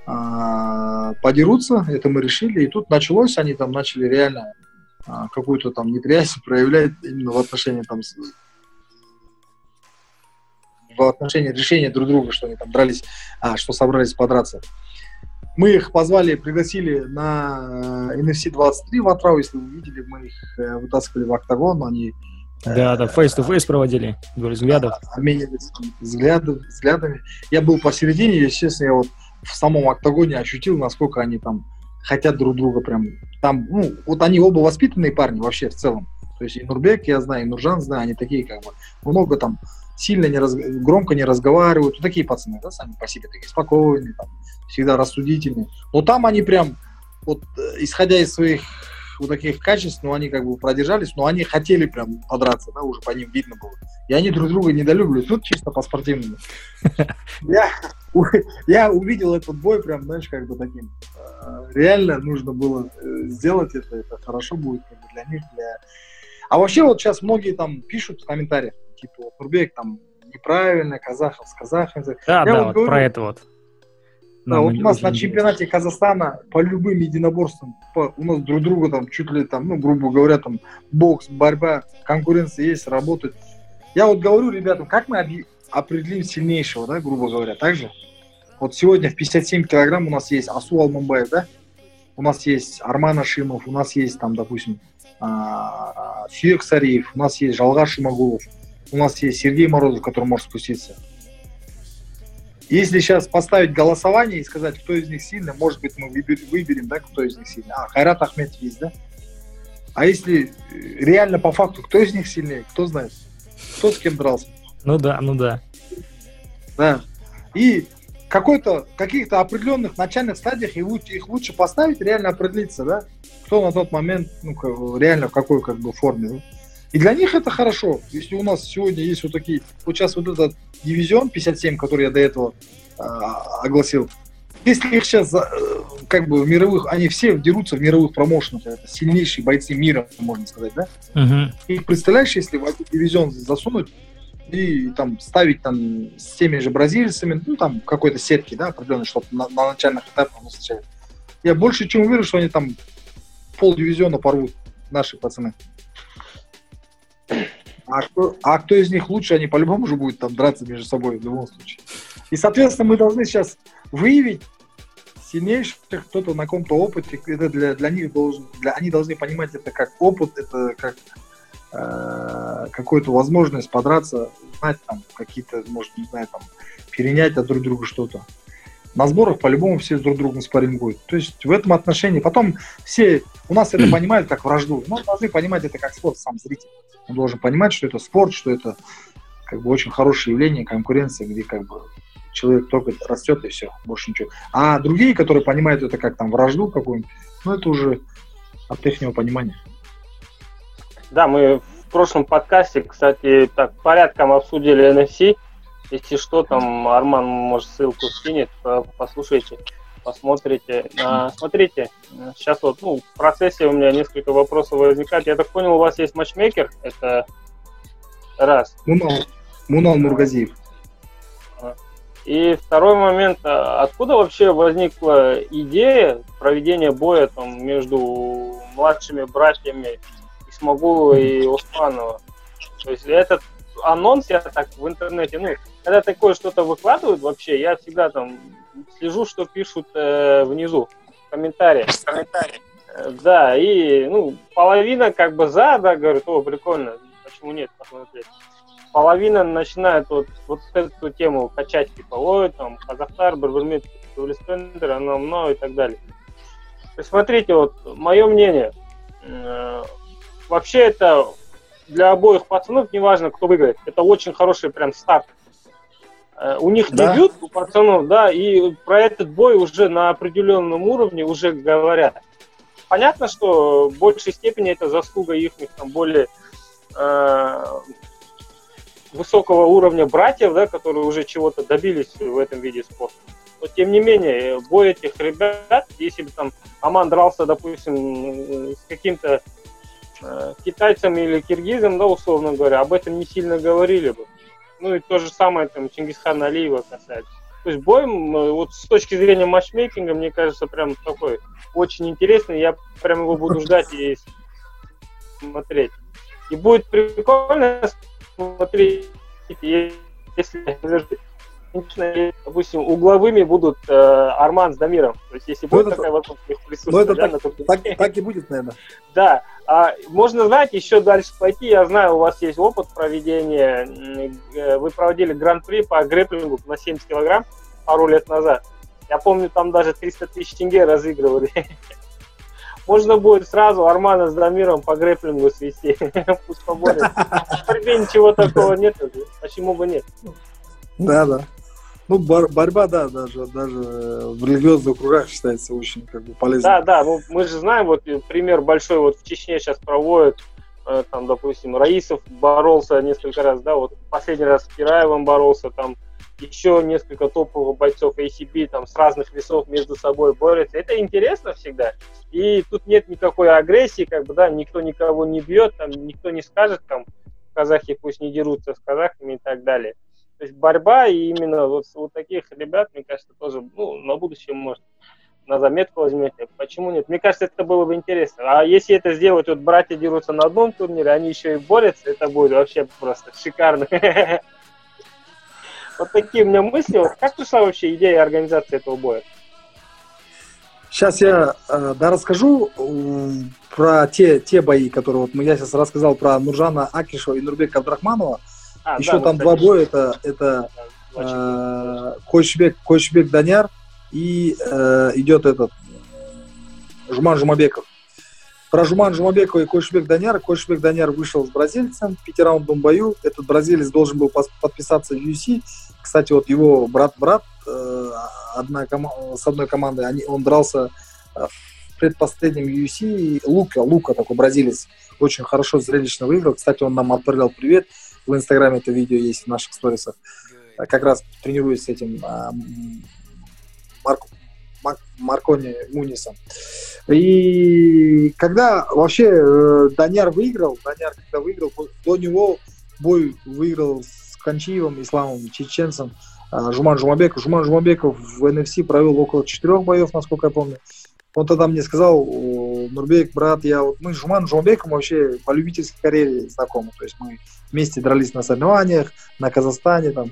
э, подерутся, это мы решили, и тут началось, они там начали реально а, какую-то там неприязнь <laughs> проявлять именно в отношении там в отношении решения друг друга, что они там дрались, а, что собрались подраться. Мы их позвали, пригласили на э, NFC 23 в Атрау, если вы видели, мы их э, вытаскивали в октагон, они э, да, да, face-to-face проводили, взглядов. Обменивались взглядов, взглядами. Я был посередине, естественно, я вот в самом октагоне ощутил, насколько они там хотят друг друга прям. Там, ну, вот они оба воспитанные парни вообще в целом. То есть и Нурбек, я знаю, и Нуржан знаю, они такие как бы много там сильно не раз, громко не разговаривают. Ну, такие пацаны, да, сами по себе такие спокойные, там, всегда рассудительные. Но там они прям, вот, э, исходя из своих вот таких качеств, ну, они как бы продержались, но они хотели прям подраться, да, уже по ним видно было. И они друг друга недолюбливают. Тут чисто по-спортивному. <laughs> Я, я увидел этот бой прям, знаешь, как бы таким. Э, реально нужно было э, сделать это, это хорошо будет как бы, для них, для... А вообще вот сейчас многие там пишут в комментариях, типа, вот, Нурбек там неправильно, казахов с казахами. Да, я да, вот, вот говорю, про это вот. Да, вот у нас на чемпионате Казахстана по любым единоборствам по, у нас друг друга там чуть ли там, ну, грубо говоря, там бокс, борьба, конкуренция есть, работает. Я вот говорю ребятам, как мы определим сильнейшего, да, грубо говоря, так же? Вот сегодня в 57 килограмм у нас есть Асу Алмамбаев, да? У нас есть Арман Ашимов, у нас есть там, допустим, а, Сюек Сариев, у нас есть Жалга Шимагулов, у нас есть Сергей Морозов, который может спуститься. Если сейчас поставить голосование и сказать, кто из них сильный, может быть, мы выберем, да, кто из них сильный. А, Хайрат Ахмед есть, да? А если э, реально по факту, кто из них сильнее, кто знает? Кто с кем дрался? Ну да, ну да. Да. И какой-то, каких-то определенных начальных стадиях их лучше поставить, реально определиться, да? Кто на тот момент, ну, реально в какой как бы форме, да? И для них это хорошо. Если у нас сегодня есть вот такие... Вот сейчас вот этот дивизион 57, который я до этого э, огласил, если их сейчас э, как бы мировых, они все дерутся в мировых промоушенах, это сильнейшие бойцы мира, можно сказать, да? Uh-huh. И представляешь, если в этот дивизион засунуть и там ставить там с теми же бразильцами, ну там какой-то сетки, да, определенной, чтобы на, на начальных этапах встречать. Я больше чем уверен, что они там пол дивизиона порвут, наши пацаны. А кто, а кто из них лучше, они по-любому же будут там драться между собой в любом случае. И, соответственно, мы должны сейчас выявить сильнейших, кто-то на каком-то опыте, это для, для них должен, для, они должны понимать это как опыт, это как э, какую-то возможность подраться, знать там какие-то, может, не знаю, там, перенять от друг друга что-то. На сборах по-любому все друг с другом спаррингуют. То есть в этом отношении потом все у нас это <clears throat> понимают как вражду, но должны понимать это как спорт, сам зритель. Он должен понимать, что это спорт, что это как бы очень хорошее явление, конкуренция, где как бы человек только растет и все, больше ничего. А другие, которые понимают это как там вражду какую-нибудь, ну это уже от их понимания. Да, мы в прошлом подкасте, кстати, так порядком обсудили NFC. Если что, там Арман, может, ссылку скинет, послушайте, посмотрите. А, смотрите, сейчас вот, ну, в процессе у меня несколько вопросов возникает. Я так понял, у вас есть матчмейкер, это раз. Мунал, Мунал Мургазиев. И второй момент, а откуда вообще возникла идея проведения боя там, между младшими братьями Исмагулова и Османова? То есть этот анонс я так в интернете, ну, когда такое что-то выкладывают вообще, я всегда там слежу, что пишут э, внизу, в комментариях. комментариях. Э, да, и, ну, половина как бы за, да, говорит, о, прикольно, почему нет, посмотреть половина начинает вот, вот эту тему качать, типа, ой, там, Казахстар, Барбармит, Тулиспендер, оно много и так далее. То есть, смотрите, вот, мое мнение, э, вообще это для обоих пацанов, неважно, кто выиграет, это очень хороший прям старт. Э, у них да. дебют, у пацанов, да, и про этот бой уже на определенном уровне уже говорят. Понятно, что в большей степени это заслуга их там более э, высокого уровня братьев, да, которые уже чего-то добились в этом виде спорта. Но тем не менее, бой этих ребят, если бы там Аман дрался, допустим, с каким-то э, китайцем или киргизом, да, условно говоря, об этом не сильно говорили бы. Ну и то же самое там Чингисхана Алиева касается. То есть бой, вот с точки зрения матчмейкинга, мне кажется, прям такой очень интересный. Я прям его буду ждать и смотреть. И будет прикольно смотрите, если конечно, допустим, угловыми будут э, Арман с Дамиром. То есть, если ну, будет это, такая возможность ну, да, так, на так, так и будет, наверное. <laughs> Да. А, можно, знаете, еще дальше пойти. Я знаю, у вас есть опыт проведения. Э, вы проводили гран-при по грэплингу на 70 килограмм пару лет назад. Я помню, там даже 300 тысяч тенге разыгрывали. <laughs> Можно будет сразу Армана с Дамиром по грэплингу свести. <laughs> Пусть поборется. В борьбе ничего такого нет. Почему бы нет? Да, да. Ну, бор- борьба, да, даже, даже в религиозных кругах считается очень как бы полезной. Да, да, ну, мы же знаем, вот пример большой вот в Чечне сейчас проводят, э, там, допустим, Раисов боролся несколько раз, да, вот последний раз с Кираевым боролся, там, еще несколько топовых бойцов ACB там с разных весов между собой борются. Это интересно всегда. И тут нет никакой агрессии, как бы, да, никто никого не бьет, там, никто не скажет, там, казахи пусть не дерутся с казахами и так далее. То есть борьба и именно вот, вот таких ребят, мне кажется, тоже, ну, на будущее может на заметку возьмете. Почему нет? Мне кажется, это было бы интересно. А если это сделать, вот братья дерутся на одном турнире, они еще и борются, это будет вообще просто шикарно. <laughs> Вот такие у меня мысли. Как пришла вообще идея организации этого боя? Сейчас я э, да, расскажу про те, те бои, которые вот я сейчас рассказал про Нуржана Акишева и Нурбека Абдрахманова. А, Еще да, там два боя, это, это э, Койшбек, Койшбек Даняр и э, идет этот Жуман Жумабеков. Про Жуман Жумабекова и Койшбек Даняр. Койшбек Даняр вышел с бразильцем в пятираундном бою. Этот бразилец должен был подписаться в UFC. Кстати, вот его брат-брат э, одна с одной командой, они, он дрался э, в предпоследнем UFC. Лука, Лука такой бразилец, очень хорошо, зрелищно выиграл. Кстати, он нам отправлял привет. В Инстаграме это видео есть в наших сторисах. Как раз тренируюсь с этим а, Марко, Маркони Мунисом. И когда вообще э, Даняр выиграл, Даняр когда выиграл, до него бой выиграл с Кончиевым, Исламом, чеченцем, а, Жуман Жумабеков. Жуман Жумабеков в NFC провел около четырех боев, насколько я помню. Он тогда мне сказал, Нурбек, брат, я вот мы с Жуман Жумабеком вообще по любительской карьере знакомы. То есть мы вместе дрались на соревнованиях, на Казахстане там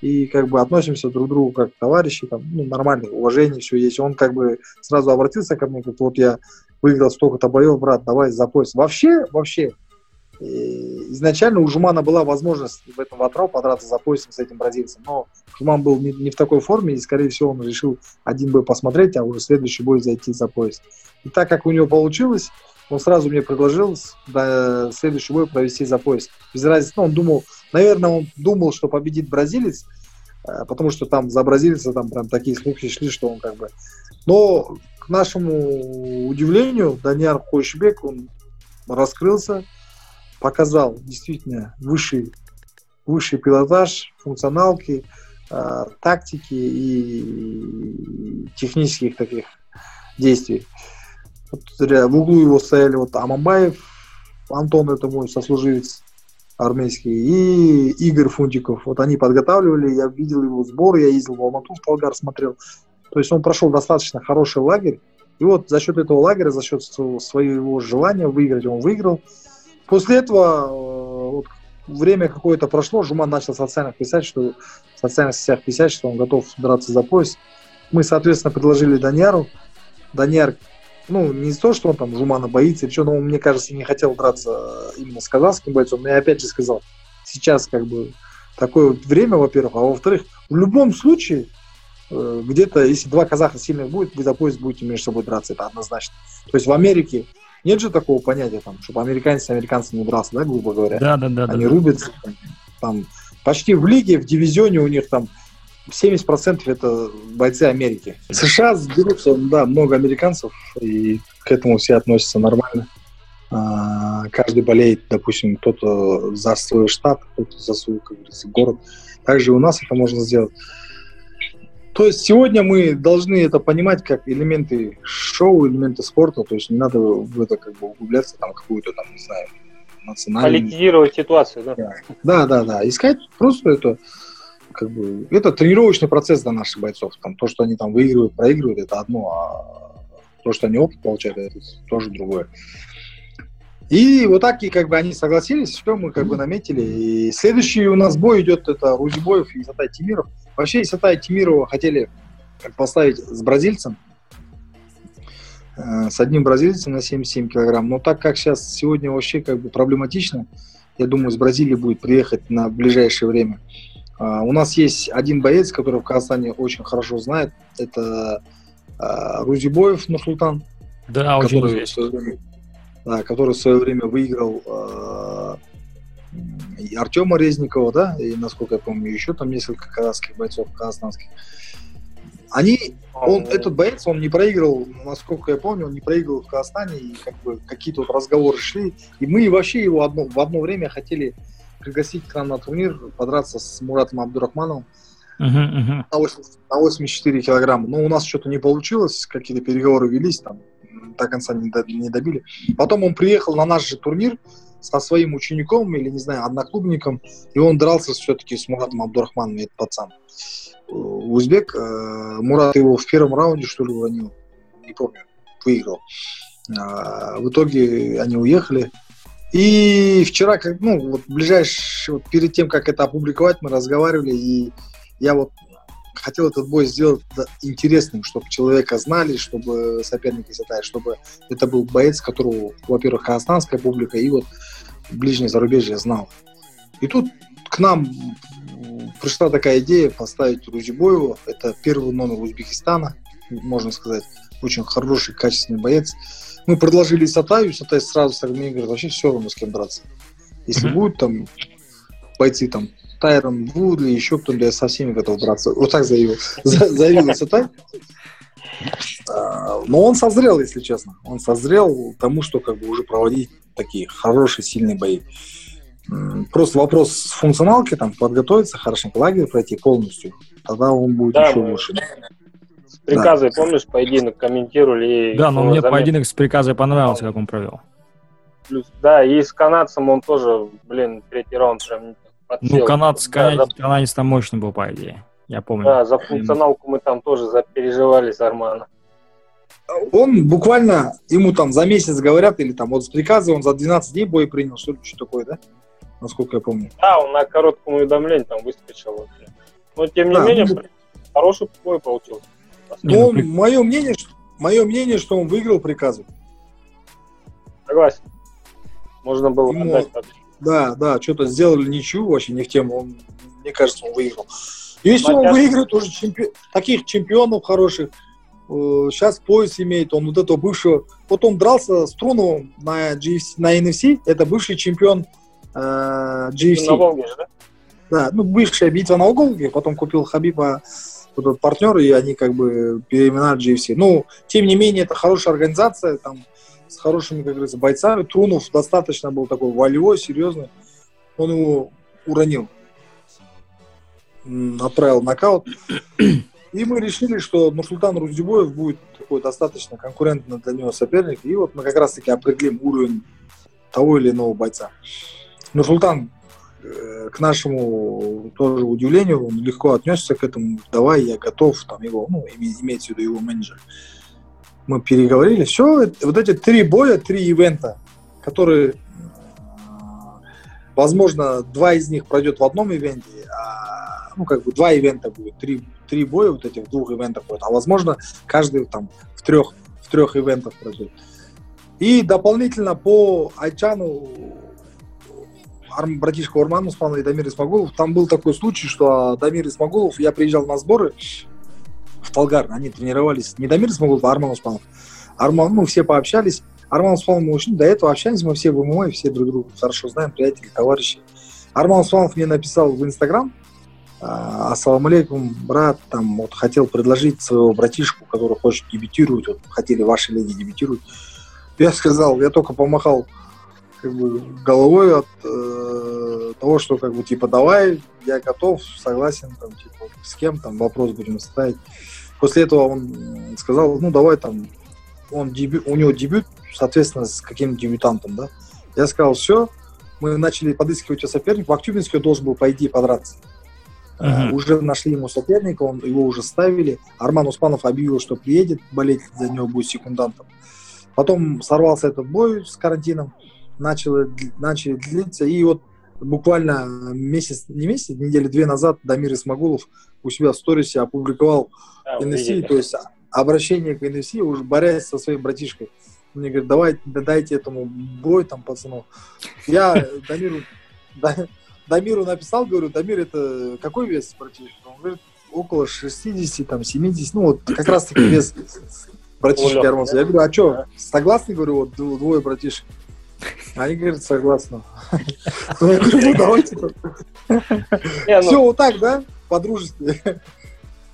и как бы относимся друг к другу как товарищи, там, ну, нормально, уважение все есть. Он как бы сразу обратился ко мне, как вот я выиграл столько-то боев, брат, давай за пояс. Вообще, вообще, изначально у Жумана была возможность в этом ватрау подраться за поясом с этим бразильцем, но Жуман был не, не в такой форме, и, скорее всего, он решил один бой посмотреть, а уже следующий бой зайти за пояс. И так как у него получилось, он сразу мне предложил да, следующий бой провести за пояс. Без разницы, ну, он думал, наверное, он думал, что победит бразилец, э, потому что там за бразильца там прям такие слухи шли, что он как бы... Но к нашему удивлению, Даниар Хойшбек, он раскрылся, показал действительно высший, высший пилотаж, функционалки, э, тактики и технических таких действий. Вот, в углу его стояли вот Амамбаев, Антон, это мой сослуживец армейский, и Игорь Фунтиков. Вот они подготавливали, я видел его сбор, я ездил в Алмату, в Талгар смотрел. То есть он прошел достаточно хороший лагерь. И вот за счет этого лагеря, за счет своего желания выиграть, он выиграл. После этого э, вот, время какое-то прошло, Жуман начал в социальных писать, что в социальных сетях писать, что он готов драться за пояс. Мы, соответственно, предложили Даньяру. Даньяр ну, не то, что он там Жумана боится или что, но он, мне кажется, не хотел драться именно с казахским бойцом. Я опять же сказал, сейчас как бы такое время, во-первых, а во-вторых, в любом случае, э, где-то, если два казаха сильных будет, вы за пояс будете между собой драться, это однозначно. То есть в Америке нет же такого понятия, там, чтобы американец с американцем не дрался, да, грубо говоря. Да, да, да. Они да, рубятся, там, почти в лиге, в дивизионе у них там 70% это бойцы Америки. США сберутся, да, много американцев, и к этому все относятся нормально. А, каждый болеет, допустим, кто-то за свой штат, кто-то за свой, как говорится, город. Также у нас это можно сделать. То есть сегодня мы должны это понимать как элементы шоу, элементы спорта, то есть не надо в это как бы углубляться, там какую-то там, не знаю, национальную... Политизировать ситуацию, да? Да, да, да. Искать просто это как бы, это тренировочный процесс для наших бойцов. Там, то, что они там выигрывают, проигрывают, это одно, а то, что они опыт получают, это тоже другое. И вот так, и как бы они согласились, все мы как бы наметили. И следующий у нас бой идет, это Рузибоев и Исатай Тимиров. Вообще Исатай Тимирова хотели поставить с бразильцем, э, с одним бразильцем на 77 килограмм. Но так как сейчас сегодня вообще как бы проблематично, я думаю, с Бразилии будет приехать на ближайшее время. А, у нас есть один боец, который в Казахстане очень хорошо знает. Это а, Рузибоев Нурсултан. Да, очень известный. Время, да, который в свое время выиграл э, Артема Резникова, да, и, насколько я помню, еще там несколько казахских бойцов казахстанских. Они, он, этот боец, он не проиграл, насколько я помню, он не проиграл в Казахстане, и как бы какие-то вот разговоры шли, и мы вообще его одно, в одно время хотели пригласить к нам на турнир, подраться с Муратом Абдурахмановым uh-huh, uh-huh. На, 80, на 84 килограмма. Но у нас что-то не получилось, какие-то переговоры велись, там до конца не, до, не добили. Потом он приехал на наш же турнир со своим учеником или, не знаю, одноклубником, и он дрался все-таки с Муратом Абдурахмановым, этот пацан. Узбек, э, Мурат его в первом раунде, что ли, уронил, не помню, выиграл. Э, в итоге они уехали, и вчера, как, ну, вот ближайший, вот перед тем, как это опубликовать, мы разговаривали, и я вот хотел этот бой сделать интересным, чтобы человека знали, чтобы соперники Сатая, чтобы это был боец, которого, во-первых, казахстанская публика и вот ближнее зарубежье знал. И тут к нам пришла такая идея поставить Рузибоева. Это первый номер Узбекистана, можно сказать. Очень хороший, качественный боец. Мы предложили Сатаю, Сатай сразу с мне говорит, вообще все равно с кем драться. Если mm-hmm. будут там бойцы там Тайрон Вудли, еще кто-то, я со всеми готов драться. Вот так заявил. Заявил Сатай. А, но он созрел, если честно. Он созрел тому, что как бы уже проводить такие хорошие, сильные бои. Просто вопрос функционалки, там, подготовиться, хорошо лагерь пройти полностью, тогда он будет да, еще лучше. Приказы, да. помнишь, поединок комментировали? Да, но мне заметил. поединок с приказой понравился, как он провел. Плюс, да, и с канадцем он тоже, блин, третий раунд прям подсел. Ну, канадец, да, канадец, за... канадец там мощный был, по идее. Я помню. Да, за функционалку мы там тоже запереживали с Арманом. Он буквально, ему там за месяц говорят, или там вот с приказа он за 12 дней бой принял, что ли, что такое, да? Насколько я помню. Да, он на коротком уведомлении там выскочил вообще. Но тем не да, менее, ну, хороший бой получился. Ну, он, мое мнение, мое мнение, что он выиграл приказу. Согласен. Можно было Ему, отдать Да, да, что-то сделали ничью, вообще не в тему. Он, мне кажется, он выиграл. Если Матяш. он выиграет уже чемпи... таких чемпионов хороших, сейчас э, пояс имеет, он вот этого бывшего... Вот он дрался с Труновым на, GFC, на NFC, это бывший чемпион э, GFC. На Волге, да? Да, ну, бывшая битва на Волге, потом купил Хабиба партнер, и они как бы переименовали GFC. Ну, тем не менее, это хорошая организация, там, с хорошими, как говорится, бойцами. Трунов достаточно был такой волевой, серьезный. Он его уронил. Отправил нокаут. <clears throat> И мы решили, что Нурсултан Руздюбоев будет такой достаточно конкурентный для него соперник. И вот мы как раз-таки определим уровень того или иного бойца. Нурсултан, к нашему тоже удивлению, он легко отнесся к этому. Давай, я готов, там его, ну, имеется в виду его менеджер. Мы переговорили. Все, вот эти три боя, три ивента, которые, возможно, два из них пройдет в одном ивенте, а, ну, как бы два ивента будет, три три боя вот этих двух ивентов будет, а возможно каждый там в трех, в трех ивентах пройдет. И дополнительно по Айчану братишка Урман Усманов и Дамир Исмагулов, там был такой случай, что Дамир Исмагулов, я приезжал на сборы в Талгар, они тренировались, не Дамир Исмагулов, а Арман Усманов. Арман, ну, все пообщались. Арман Усманов мы очень, до этого общались, мы все в ММА, все друг друга хорошо знаем, приятели, товарищи. Арман Усманов мне написал в Инстаграм, а, ассаламу алейкум, брат, там, вот, хотел предложить своего братишку, который хочет дебютировать, вот, хотели ваши леди дебютировать. Я сказал, я только помахал как бы, головой от э, того, что, как бы, типа, давай, я готов, согласен, там, типа, с кем, там, вопрос будем ставить. После этого он сказал, ну, давай, там, он дебют, у него дебют, соответственно, с каким дебютантом, да. Я сказал, все, мы начали подыскивать соперника. В Актюбинске он должен был, по идее, подраться. Uh-huh. Уже нашли ему соперника, он, его уже ставили. Арман Успанов объявил, что приедет, болеть за него будет секундантом. Потом сорвался этот бой с карантином, начал, начали длиться, и вот буквально месяц, не месяц, недели две назад Дамир Исмагулов у себя в сторисе опубликовал а, NFC, то есть обращение к NFC, уже борясь со своим братишкой. Мне говорит, давай, дайте этому бой там, пацану. Я Дамиру, <laughs> Дамиру написал, говорю, Дамир, это какой вес братишка? Он говорит, около 60, там, 70, ну вот как раз таки вес <clears throat> братишки Армонса. Я говорю, а что, согласны, говорю, вот двое братишек? Они говорят, согласны. Я говорю, ну давайте. Ну. Все, вот так, да? По-дружески.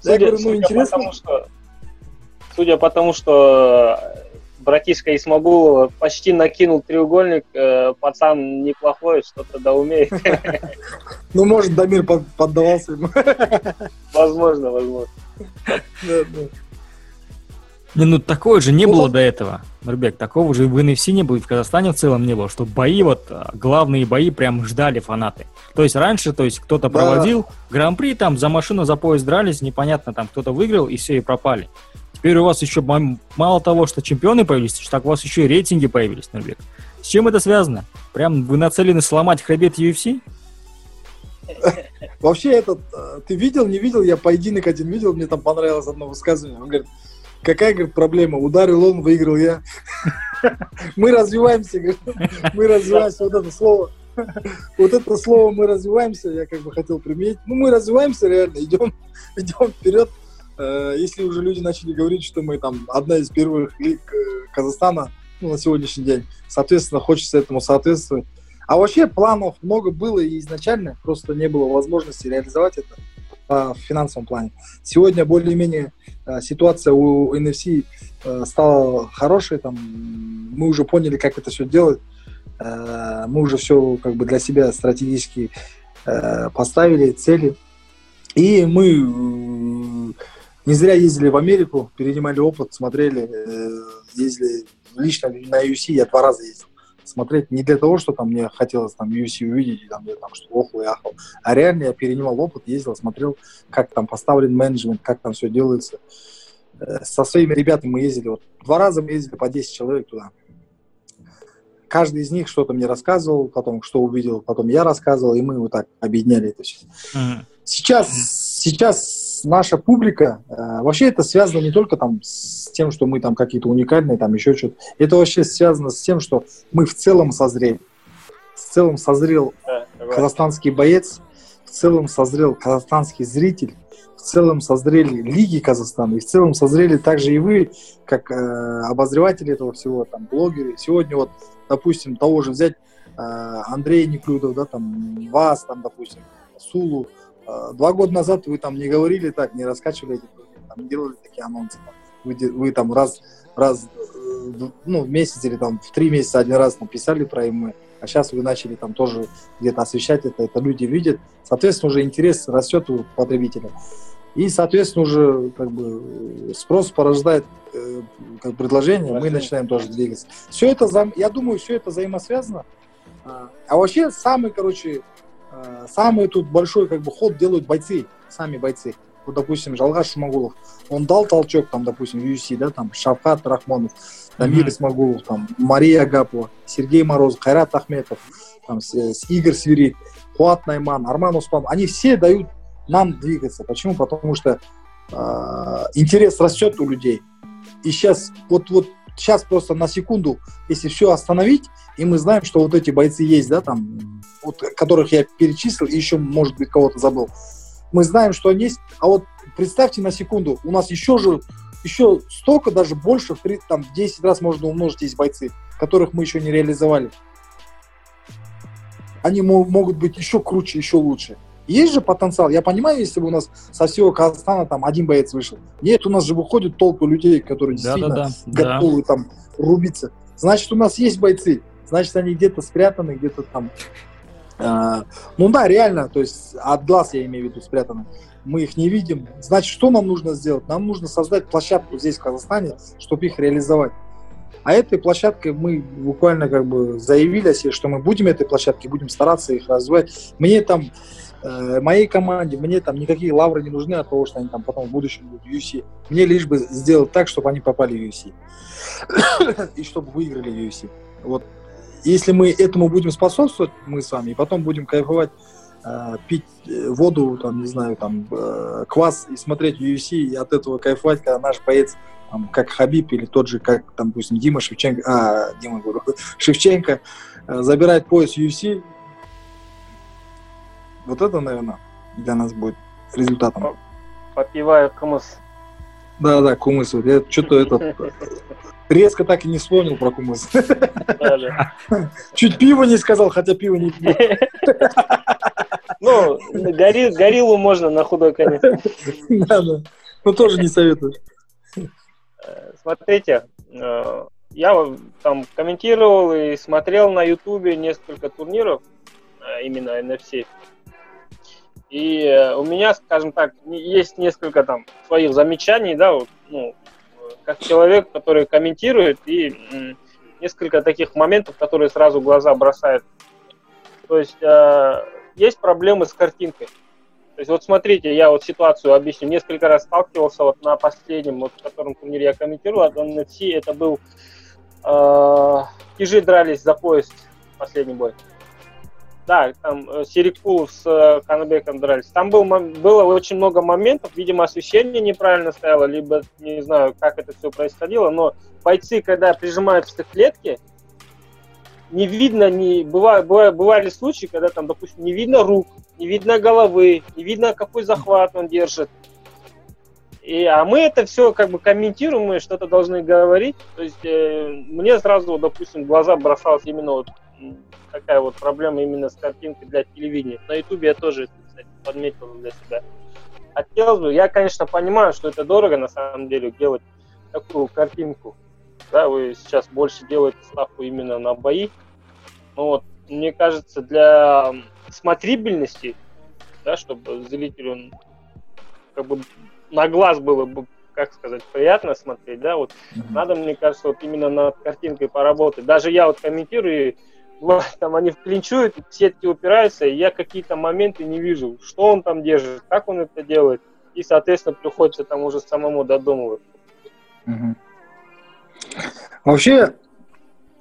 Я говорю, ну интересно. Судя по тому, что братишка Исмагулова почти накинул треугольник, э, пацан неплохой, что-то да умеет. <laughs> Ну, может, Дамир поддавался ему. Возможно, возможно. Не, ну такого же не ну, было до этого, Нурбек, такого же в NFC не было, и в Казахстане в целом не было, что бои, вот а, главные бои прям ждали фанаты. То есть раньше, то есть кто-то проводил гран-при, там за машину, за поезд дрались, непонятно, там кто-то выиграл, и все, и пропали. Теперь у вас еще мало того, что чемпионы появились, так у вас еще и рейтинги появились, Нурбек. С чем это связано? Прям вы нацелены сломать хребет UFC? Вообще этот, э, ты видел, не видел, я поединок один видел, мне там понравилось одно высказывание. Он говорит, какая, говорит, проблема? Ударил он, выиграл я. <laughs> Мы развиваемся, говорит, мы развиваемся. Вот это слово, вот это слово мы развиваемся, я как бы хотел применить. Ну, мы развиваемся реально, идем, <laughs> идем вперед. Э, если уже люди начали говорить, что мы там одна из первых лиг э, Казахстана ну, на сегодняшний день, соответственно, хочется этому соответствовать. А вообще планов много было и изначально, просто не было возможности реализовать это в финансовом плане. Сегодня более-менее э, ситуация у NFC стала хорошей, там, мы уже поняли, как это все делать, мы уже все как бы для себя стратегически поставили цели, и мы не зря ездили в Америку, перенимали опыт, смотрели, э, ездили лично на UFC, я два раза ездил смотреть не для того, что там мне хотелось там UFC увидеть, и там я там что охал и ахал, а реально я перенимал опыт, ездил, смотрел, как там поставлен менеджмент, как там все делается. Э, со своими ребятами мы ездили, вот два раза мы ездили по 10 человек туда. Каждый из них что-то мне рассказывал, потом что увидел, потом я рассказывал, и мы вот так объединяли это все. Mm-hmm. Сейчас, сейчас наша публика, э, вообще это связано не только там с тем, что мы там какие-то уникальные, там еще что-то. Это вообще связано с тем, что мы в целом созрели. в целом созрел да, казахстанский боец, в целом созрел казахстанский зритель, в целом созрели лиги Казахстана, и в целом созрели также и вы, как э, обозреватели этого всего, там, блогеры. Сегодня вот, допустим, того же взять э, Андрей Неклюдов, да, там, вас, там, допустим, Сулу. Э, два года назад вы там не говорили так, не раскачивали эти, там, не делали такие анонсы. Там. Вы, вы там раз, раз, э, ну, в месяц или там в три месяца один раз написали про ММА. А сейчас вы начали там тоже где-то освещать это, это люди видят. Соответственно, уже интерес растет у потребителя. И, соответственно, уже как бы спрос порождает э, как предложение, мы начинаем тоже двигаться. Все это, я думаю, все это взаимосвязано. А, а вообще самый, короче, э, самый тут большой как бы ход делают бойцы, сами бойцы. Вот, допустим, Жалгаш Шумагулов, он дал толчок, там, допустим, в UFC, да, там, Шавхат Рахмонов, Дамир mm-hmm. Исмагулов, там, Мария Агапова, Сергей Мороз, Хайрат Ахметов, там, с, с Игорь Свирит, Хуат Найман, Арман Успан, они все дают нам двигаться. Почему? Потому что э, интерес растет у людей. И сейчас, вот, вот сейчас просто на секунду, если все остановить, и мы знаем, что вот эти бойцы есть, да, там, вот, которых я перечислил, и еще, может быть, кого-то забыл. Мы знаем, что они есть, а вот представьте на секунду, у нас еще же, еще столько, даже больше, в, там, 10 раз можно умножить есть бойцы, которых мы еще не реализовали. Они могут быть еще круче, еще лучше. Есть же потенциал. Я понимаю, если бы у нас со всего Казахстана там один боец вышел. Нет, у нас же выходит толпы людей, которые действительно да, да, да. готовы да. там рубиться. Значит, у нас есть бойцы. Значит, они где-то спрятаны, где-то там. Э, ну да, реально, то есть от глаз я имею в виду спрятаны. Мы их не видим. Значит, что нам нужно сделать? Нам нужно создать площадку здесь, в Казахстане, чтобы их реализовать. А этой площадкой мы буквально как бы заявили о себе, что мы будем этой площадкой, будем стараться их развивать. Мне там моей команде, мне там никакие лавры не нужны от того, что они там потом в будущем будут в UFC. Мне лишь бы сделать так, чтобы они попали в UFC. <coughs> и чтобы выиграли UFC. Вот. Если мы этому будем способствовать, мы с вами, и потом будем кайфовать, э, пить э, воду, там, не знаю, там, э, квас и смотреть UFC, и от этого кайфовать, когда наш боец там, как Хабиб или тот же, как, там, допустим, Дима Шевченко, а, Дима, говорю, <laughs> Шевченко э, забирает пояс UFC, вот это, наверное, для нас будет результатом. Попиваю кумыс. Да, да, кумыс. Я что-то это резко так и не вспомнил про кумыс. Чуть пиво не сказал, хотя пиво не пью. Ну, гори, гориллу можно на худой конец. Да, да. Ну, тоже не советую. Смотрите, э, я там комментировал и смотрел на Ютубе несколько турниров, э, именно NFC. И э, у меня, скажем так, есть несколько там своих замечаний, да, вот, ну, как человек, который комментирует, и несколько таких моментов, которые сразу глаза бросают. То есть э, есть проблемы с картинкой. То есть вот смотрите, я вот ситуацию объясню. Несколько раз сталкивался вот на последнем, вот, в котором турнире я комментировал, от NFC, это был э, Кижи дрались за пояс, последний бой. Да, там э, Серикулов с э, Канабеком дрались. Там был, было очень много моментов, видимо, освещение неправильно стояло, либо не знаю, как это все происходило, но бойцы, когда прижимаются к клетке, не видно, не бывали, бывали случаи, когда там, допустим, не видно рук, не видно головы, не видно, какой захват он держит. И, а мы это все как бы комментируем, мы что-то должны говорить. То есть э, мне сразу, допустим, в глаза бросалось именно вот такая вот проблема именно с картинкой для телевидения. На Ютубе я тоже, кстати, подметил для себя. Хотелось бы, я, конечно, понимаю, что это дорого на самом деле делать такую картинку. Да, вы сейчас больше делаете ставку именно на бои. Но вот, мне кажется, для смотрибельности, да, чтобы зрителю как бы на глаз было бы, как сказать, приятно смотреть, да, вот mm-hmm. надо, мне кажется, вот именно над картинкой поработать. Даже я вот комментирую, там они вклинчуют, сетки упираются, и я какие-то моменты не вижу, что он там держит, как он это делает, и, соответственно, приходится там уже самому додумывать. Угу. Вообще,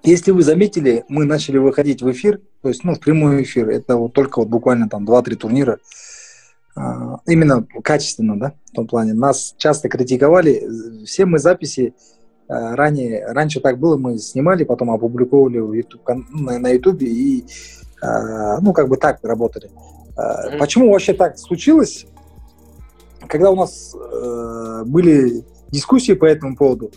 если вы заметили, мы начали выходить в эфир, то есть, ну, в прямой эфир, это вот только вот буквально там 2-3 турнира, а, именно качественно, да, в том плане. Нас часто критиковали, все мы записи ранее, раньше так было, мы снимали, потом опубликовали в YouTube, на, на YouTube, и э, ну, как бы так работали. Э, почему вообще так случилось? Когда у нас э, были дискуссии по этому поводу,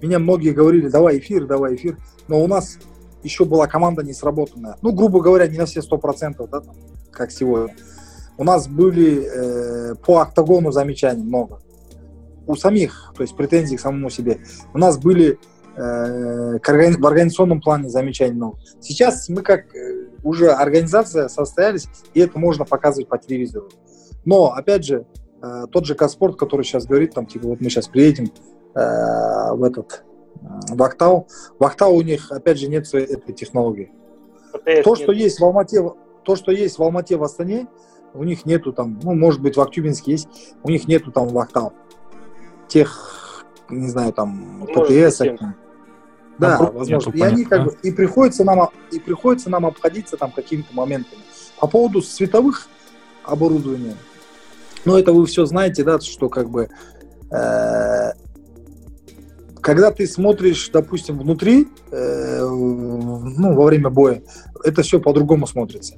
меня многие говорили, давай эфир, давай эфир, но у нас еще была команда не сработанная. Ну, грубо говоря, не на все сто процентов, да, там, как сегодня. У нас были э, по октагону замечаний много. У самих, то есть претензий к самому себе. У нас были э, органи- в организационном плане замечаний много. Сейчас мы как э, уже организация состоялись, и это можно показывать по телевизору. Но, опять же, э, тот же Каспорт, который сейчас говорит, там, типа, вот мы сейчас приедем э, в этот в Актау. В Актау у них, опять же, нет этой технологии. ПТС то, что есть в Алмате, то, что есть в Алмате, в Астане, у них нету там, ну, может быть, в Актюбинске есть, у них нету там в Актау. Тех, не знаю, там, ПТС. Да, там возможно. И они как бы, и приходится нам, и приходится нам обходиться там какими-то моментами. По поводу световых оборудования, ну, это вы все знаете, да, что как бы э, когда ты смотришь, допустим, внутри, э, ну, во время боя, это все по-другому смотрится.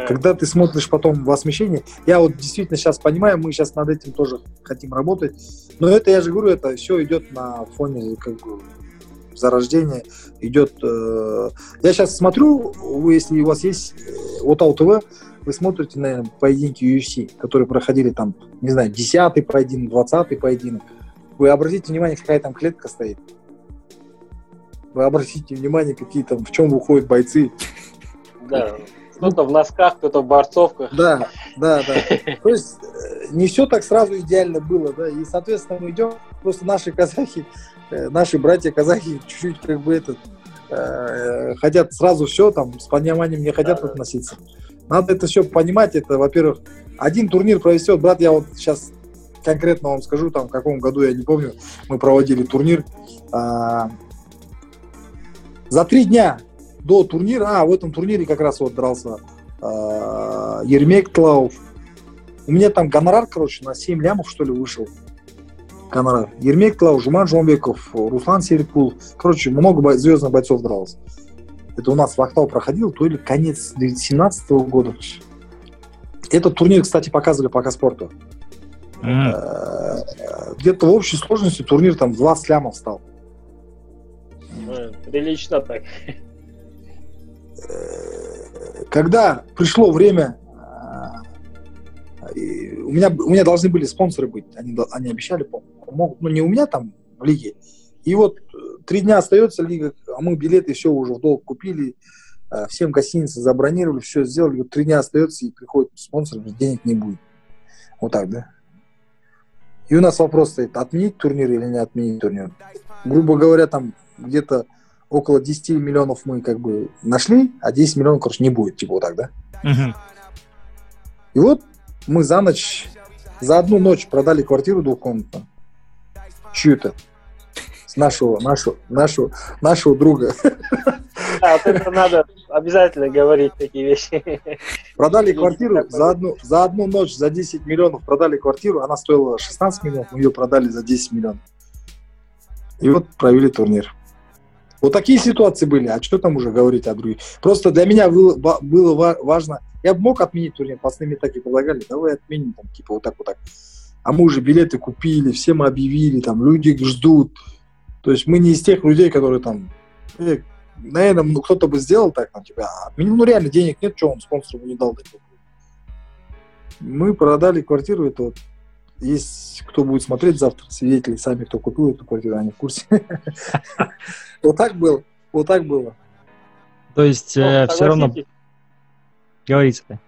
Да. Когда ты смотришь потом в освещении, я вот действительно сейчас понимаю, мы сейчас над этим тоже хотим работать, но это, я же говорю, это все идет на фоне как бы зарождения, идет... Э, я сейчас смотрю, вы, если у вас есть э, вот АУТВ, вы смотрите, наверное, поединки UFC, которые проходили там, не знаю, 10-й поединок, 20-й поединок, вы обратите внимание, какая там клетка стоит. Вы обратите внимание, какие там, в чем выходят бойцы. Да, кто-то в носках, кто-то в борцовках. Да, да, да. То есть э, не все так сразу идеально было, да, и, соответственно, мы идем, просто наши казахи, э, наши братья-казахи чуть-чуть как бы этот, э, хотят сразу все, там, с пониманием не хотят да, относиться. Надо это все понимать, это, во-первых, один турнир провести, вот, брат, я вот сейчас конкретно вам скажу, там, в каком году, я не помню, мы проводили турнир. А, за три дня до турнира, а, в этом турнире как раз вот дрался а, Ермек Тлауф. У меня там гонорар, короче, на 7 лямов, что ли, вышел. Гонорар. Ермек Тлауф, Жуман Жомбеков, Руслан Серикул. Короче, много бой, звездных бойцов дралось. Это у нас в Ахтау проходил, то ли конец 2017 года. Этот турнир, кстати, показывали по спорту. Mm. Где-то в общей сложности турнир там 20 лямов стал. Прилично так. Э, когда пришло время, у меня, у меня должны были спонсоры быть, они, они обещали, помогут, ну не у меня там в лиге. И вот три дня остается лига, а мы билеты все уже в долг купили, всем гостиницы забронировали, все сделали, вот три дня остается и приходит спонсор, денег не будет. Вот так, да? И у нас вопрос стоит, отменить турнир или не отменить турнир. Грубо говоря, там где-то около 10 миллионов мы как бы нашли, а 10 миллионов, короче, не будет, типа вот так, да? Угу. И вот мы за ночь, за одну ночь продали квартиру двухкомнатную. Чью-то. С нашего, нашего, нашего, нашего друга. Да, вот это надо обязательно говорить такие вещи. Продали квартиру за одну, за одну ночь, за 10 миллионов продали квартиру, она стоила 16 миллионов, мы ее продали за 10 миллионов. И вот провели турнир. Вот такие ситуации были, а что там уже говорить о других? Просто для меня было, было важно, я бы мог отменить турнир, пацаны мне так и предлагали, давай отменим, там, типа вот так вот так. А мы уже билеты купили, все мы объявили, там люди ждут. То есть мы не из тех людей, которые там, э, наверное, ну, кто-то бы сделал так, ну, типа, а ну, реально денег нет, что он спонсору не дал. Так. Мы продали квартиру, это вот есть кто будет смотреть завтра, свидетели сами, кто купил эту квартиру, они в курсе. <laughs> Вот так было, вот так было. То есть ну, э, все равно... Говорите ты.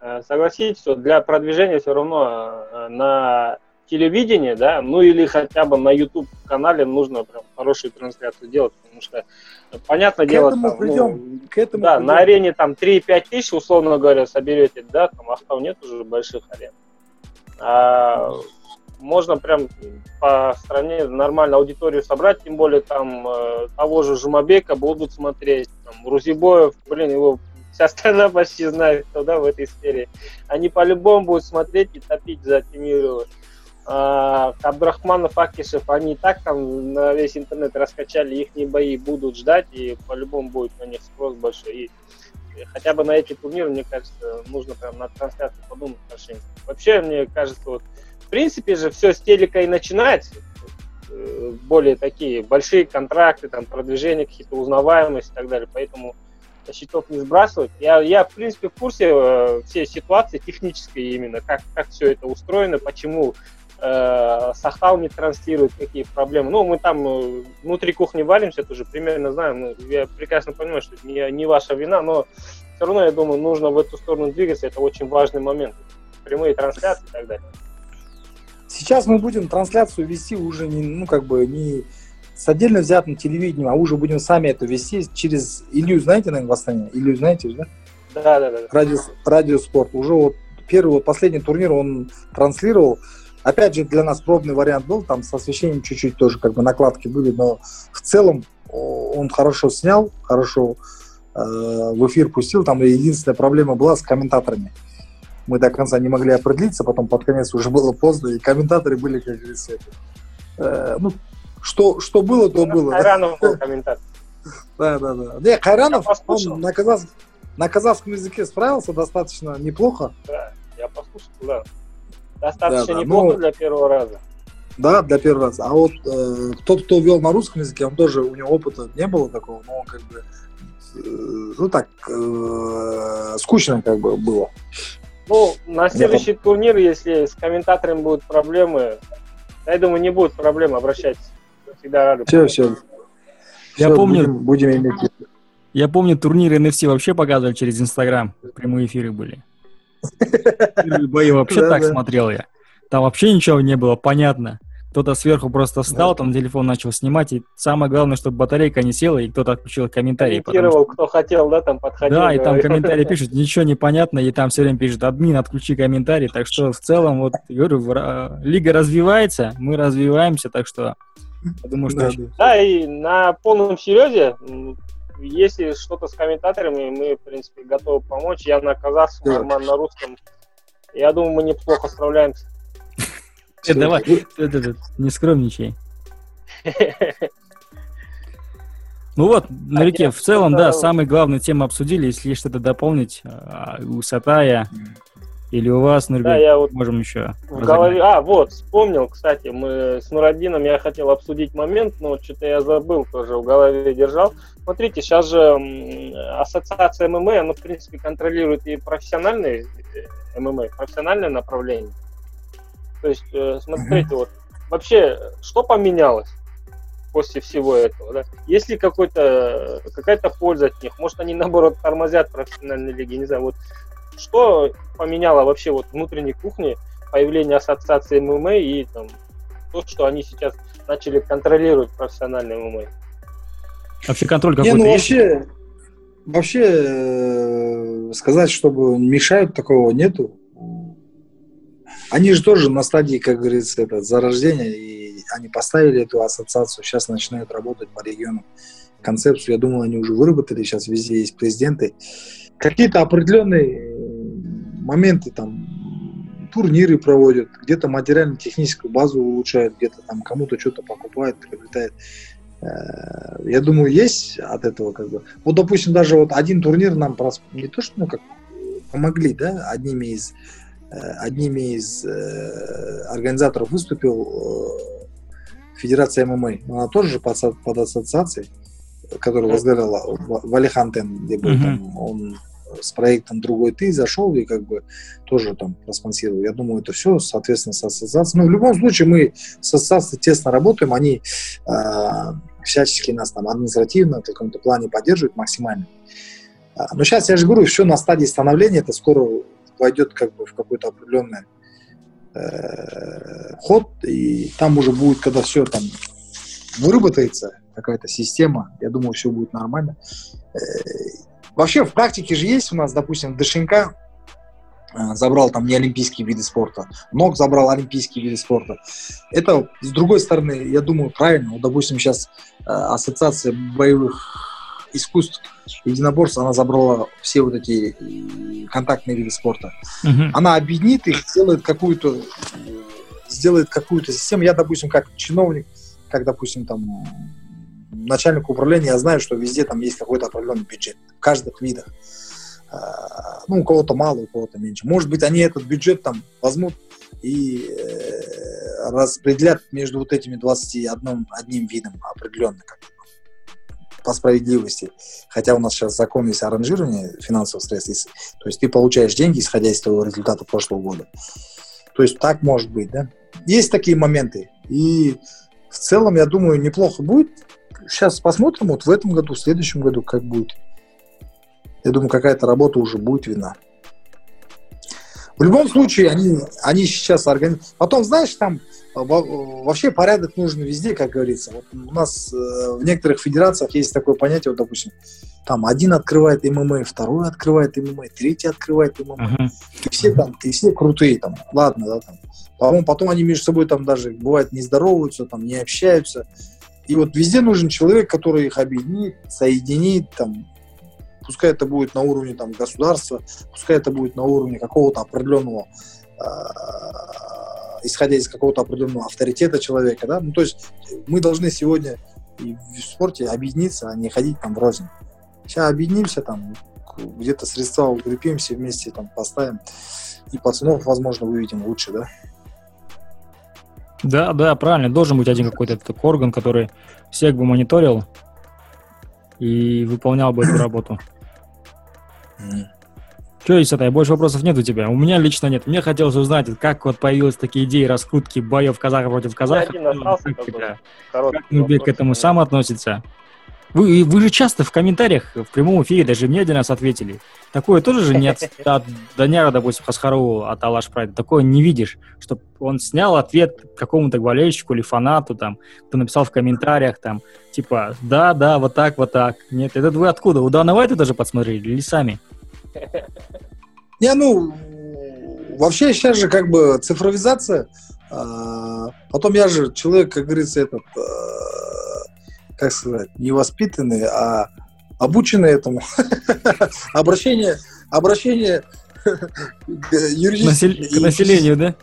Э, согласитесь, что для продвижения все равно э, на телевидении, да, ну или хотя бы на YouTube канале нужно прям хорошую трансляцию делать, потому что понятное к дело, этому там, придем, ну, к этому да, придем. на арене там 3-5 тысяч, условно говоря, соберете, да, там Ахтау нет уже больших арен. А, можно прям по стране нормально аудиторию собрать, тем более там э, того же Жумабека будут смотреть, там, Рузибоев, блин, его вся <laughs> страна почти знает, кто, да, в этой сфере. Они по-любому будут смотреть и топить за Тимирова а, Абдрахманов, Акишев, они и так там на весь интернет раскачали, их не бои будут ждать, и по-любому будет на них спрос большой. И хотя бы на эти турниры, мне кажется, нужно прям на трансляцию подумать хорошенько. Вообще, мне кажется, вот, в принципе же все с телека и начинать, э, более такие большие контракты, там, продвижение, какие-то узнаваемости и так далее, поэтому счетов не сбрасывать. Я, я в принципе, в курсе э, всей ситуации технической именно, как, как все это устроено, почему э, Сахтал не транслирует, какие проблемы. Ну, мы там э, внутри кухни валимся, тоже примерно знаем. Ну, я прекрасно понимаю, что это не, не ваша вина, но все равно, я думаю, нужно в эту сторону двигаться. Это очень важный момент. Прямые трансляции и так далее. Сейчас мы будем трансляцию вести уже не, ну, как бы не с отдельно взятым телевидением, а уже будем сами это вести через Илью, знаете, наверное, восстание? Илью знаете, да? Да, да, да. Радио, радиоспорт. Уже вот первый, вот последний турнир он транслировал. Опять же, для нас пробный вариант был, там с освещением чуть-чуть тоже как бы накладки были, но в целом он хорошо снял, хорошо э, в эфир пустил. Там единственная проблема была с комментаторами. Мы до конца не могли определиться, потом под конец уже было поздно, и комментаторы были, как говорится, э, ну, что, что было, то было. Хайранов был <laughs> комментатор. Да, да, да. Не, Хайранов, он на казахском языке справился достаточно неплохо. Да, я послушал, да. Достаточно да, да, неплохо но... для первого раза. Да, для первого раза. А вот э, тот, кто вел на русском языке, он тоже, у него опыта не было такого, но он как бы, э, ну так, э, скучно как бы было. Ну, на следующий Нет. турнир, если с комментаторами будут проблемы, я думаю, не будет проблем, обращайтесь всегда рады. Все, все. Я все, помню, будем, будем иметь. Я помню, турниры NFC вообще показывали через Инстаграм. Прямые эфиры были. Бои вообще так смотрел я. Там вообще ничего не было понятно. Кто-то сверху просто встал, там телефон начал снимать, и самое главное, чтобы батарейка не села, и кто-то отключил комментарии. Комментировал, что... кто хотел, да, там подходил. Да, и там комментарии <laughs> пишут, ничего не понятно, и там все время пишут, админ, отключи комментарий, так что в целом, вот, говорю, лига развивается, мы развиваемся, так что я думаю, что... Да, да, и на полном серьезе, если что-то с комментаторами, мы, в принципе, готовы помочь. Я на казахском, Роман на русском. Я думаю, мы неплохо справляемся. Давай, не скромничай. <laughs> Ну вот, на реке в целом, да, самые главные темы обсудили. Если есть что-то дополнить, а, у Сатая или у вас, Нурбек, да, я вот можем еще в голове... А, вот, вспомнил, кстати, мы с Нурадином, я хотел обсудить момент, но что-то я забыл, тоже в голове держал. Смотрите, сейчас же ассоциация ММА, она, в принципе, контролирует и профессиональный э, ММА, профессиональное направление. То есть, э, смотрите, вот, вообще, что поменялось? после всего этого, да? Есть ли какой-то, какая-то польза от них? Может, они, наоборот, тормозят профессиональные лиги? Не знаю, вот что поменяло вообще вот внутренней кухни появление ассоциации ММА и там, то, что они сейчас начали контролировать профессиональный ММА? Вообще контроль какой-то Не, ну, есть? Вообще, вообще э, сказать, чтобы мешают, такого нету. Они же тоже на стадии, как говорится, это, зарождения, и они поставили эту ассоциацию, сейчас начинают работать по регионам. Концепцию, я думаю, они уже выработали, сейчас везде есть президенты. Какие-то определенные моменты там турниры проводят, где-то материально-техническую базу улучшают, где-то там кому-то что-то покупает, приобретает. Э, я думаю, есть от этого как бы. Вот, допустим, даже вот один турнир нам не то, что ну, как помогли, да, одними из э, одними из э, организаторов выступил Федерация ММА. Она тоже под, под ассоциацией, которую возглавляла Валихантен, где был mm-hmm. там, он с проектом «Другой ты» зашел и как бы тоже там проспонсировал. Я думаю, это все, соответственно, с ассоциацией. Но в любом случае мы с ассоциацией тесно работаем, они э, всячески нас там административно в каком-то плане поддерживают максимально. А, но сейчас, я же говорю, все на стадии становления, это скоро войдет как бы в какой-то определенный э, ход, и там уже будет, когда все там выработается, какая-то система, я думаю, все будет нормально. Э, Вообще в практике же есть у нас, допустим, Дышенька э, забрал там не олимпийские виды спорта, Ног забрал олимпийские виды спорта. Это, с другой стороны, я думаю, правильно. Вот, допустим, сейчас э, Ассоциация боевых искусств единоборств, она забрала все вот эти э, контактные виды спорта. Uh-huh. Она объединит их, сделает какую-то сделает какую-то систему. Я, допустим, как чиновник, как, допустим, там начальник управления, я знаю, что везде там есть какой-то определенный бюджет, в каждых видах. ну, у кого-то мало, у кого-то меньше. Может быть, они этот бюджет там возьмут и э, распределят между вот этими 21 одним видом определенно, как по справедливости. Хотя у нас сейчас закон есть о финансовых средств. То есть ты получаешь деньги, исходя из того результата прошлого года. То есть так может быть, да? Есть такие моменты. И в целом, я думаю, неплохо будет. Сейчас посмотрим вот в этом году, в следующем году, как будет. Я думаю, какая-то работа уже будет видна. В любом случае, они, они сейчас организуют. Потом, знаешь, там вообще порядок нужен везде, как говорится. Вот у нас э, в некоторых федерациях есть такое понятие, вот, допустим, там один открывает ММА, второй открывает ММА, третий открывает ММА. Uh-huh. И все там, и все крутые там. Ладно, да, там. Потом, потом они между собой там даже, бывает, не здороваются, там, не общаются. И вот везде нужен человек, который их объединит, соединит, там, пускай это будет на уровне там, государства, пускай это будет на уровне какого-то определенного, э, исходя из какого-то определенного авторитета человека, да, ну, то есть мы должны сегодня в спорте объединиться, а не ходить там в рознь. Сейчас объединимся там, где-то средства укрепимся вместе, там, поставим, и пацанов, возможно, выведем лучше, да. Да, да, правильно. Должен быть один какой-то орган, который всех бы мониторил и выполнял бы эту <clears throat> работу. Что есть это? Больше вопросов нет у тебя? У меня лично нет. Мне хотелось узнать, как вот появились такие идеи раскрутки боев казахов против казахов. Как, тебя, как Нубек к этому сам относится? Вы, вы же часто в комментариях, в прямом эфире, даже мне один раз ответили. Такое тоже же нет <laughs> от Даняра, допустим, Хасхарову от Алаш Прайда. Такое не видишь, чтобы он снял ответ какому-то болельщику или фанату, там, кто написал в комментариях, там, типа, да, да, вот так, вот так. Нет, это вы откуда? У Дана Вайта даже посмотрели или сами? <laughs> Не, ну, вообще сейчас же как бы цифровизация. А, потом я же человек, как говорится, этот а, как сказать, не воспитанные, а обученные этому. <laughs> обращение, обращение юридических... К населению, да?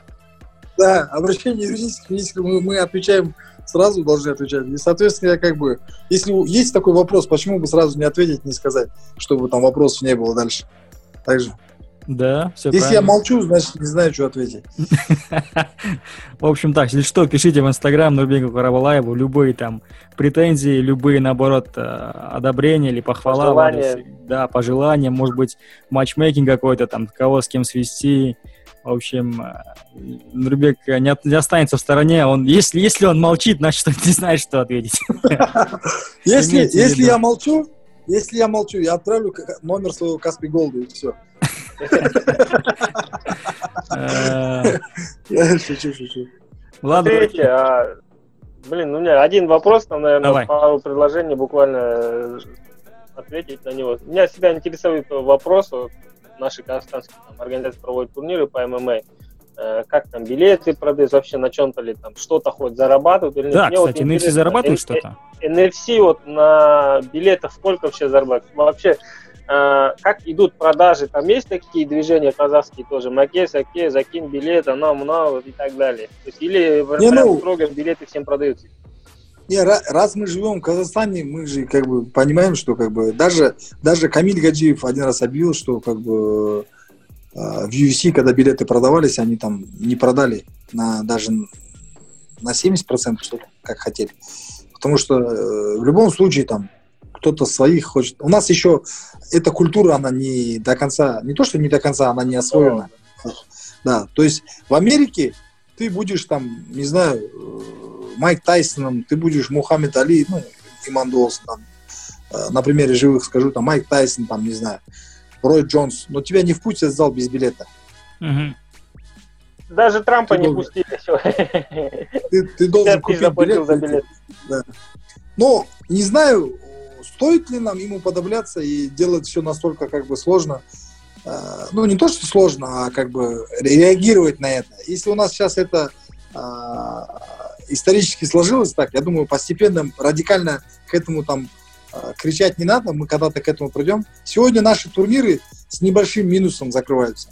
Да, обращение юридических мы, мы отвечаем сразу должны отвечать. И, соответственно, я как бы, если есть такой вопрос, почему бы сразу не ответить, не сказать, чтобы там вопросов не было дальше. Так же. Да, все Если правильно. я молчу, значит, не знаю, что ответить. <laughs> В общем, так, если что, пишите в Инстаграм Нурбеку Карабалаеву любые там претензии, любые, наоборот, э, одобрения или похвала. Пожелания. Да, пожелания, может быть, матчмейкинг какой-то, там, кого с кем свести. В общем, э, Нурбек не, не останется в стороне. Он, если, если он молчит, значит, он не знает, что ответить. <laughs> Если, если я молчу, если я молчу, я отправлю номер своего Каспи Голда и все. Я шучу, шучу. Ладно. Смотрите, а, блин, у меня один вопрос, там, наверное, пару предложений буквально э, ответить на него. Меня всегда интересует вопрос, вот, наши казахстанские там, организации проводят турниры по ММА, э, как там билеты продаются, вообще на чем-то ли там что-то хоть зарабатывают или. Да, Мне кстати, вот NFC зарабатывает что-то? NFC вот на билетах сколько вообще зарабатывают? Вообще, как идут продажи, там есть такие движения казахские тоже, Маке, Саке, закинь билет, оно, много и так далее. То есть, или не, ну, строго билеты всем продаются? Не, раз мы живем в Казахстане, мы же как бы понимаем, что как бы даже, даже Камиль Гаджиев один раз объявил, что как бы э, в UFC, когда билеты продавались, они там не продали на даже на 70%, что как хотели. Потому что э, в любом случае там кто-то своих хочет. У нас еще эта культура, она не до конца, не то, что не до конца, она не освоена. Да, то есть в Америке ты будешь там, не знаю, э, Майк Тайсоном, ты будешь Мухаммед Али, ну, Иман там, э, на примере живых скажу, там, Майк Тайсон, там, не знаю, Рой Джонс, но тебя не впустят в зал без билета. Угу. Даже Трампа ты не должен, пустили. Ты, ты должен купить билет. За билет. Да. Но не знаю, стоит ли нам ему подобляться и делать все настолько как бы сложно, э, ну не то, что сложно, а как бы реагировать на это. Если у нас сейчас это э, исторически сложилось так, я думаю, постепенно, радикально к этому там э, кричать не надо, мы когда-то к этому придем. Сегодня наши турниры с небольшим минусом закрываются.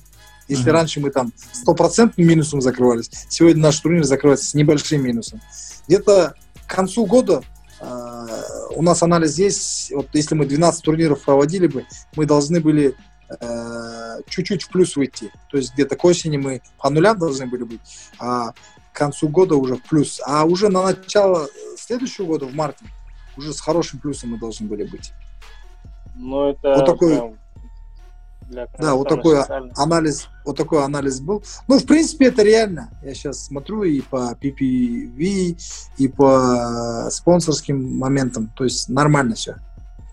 Если mm-hmm. раньше мы там стопроцентным минусом закрывались, сегодня наш турнир закрывается с небольшим минусом. Где-то к концу года у нас анализ есть, вот если мы 12 турниров проводили бы, мы должны были э, чуть-чуть в плюс выйти. То есть где-то к осени мы по нулям должны были быть, а к концу года уже в плюс. А уже на начало следующего года, в марте, уже с хорошим плюсом мы должны были быть. Ну, это вот такой, да, вот такой анализ, вот такой анализ был. Ну, в принципе, это реально. Я сейчас смотрю и по PPV, и по спонсорским моментам. То есть нормально все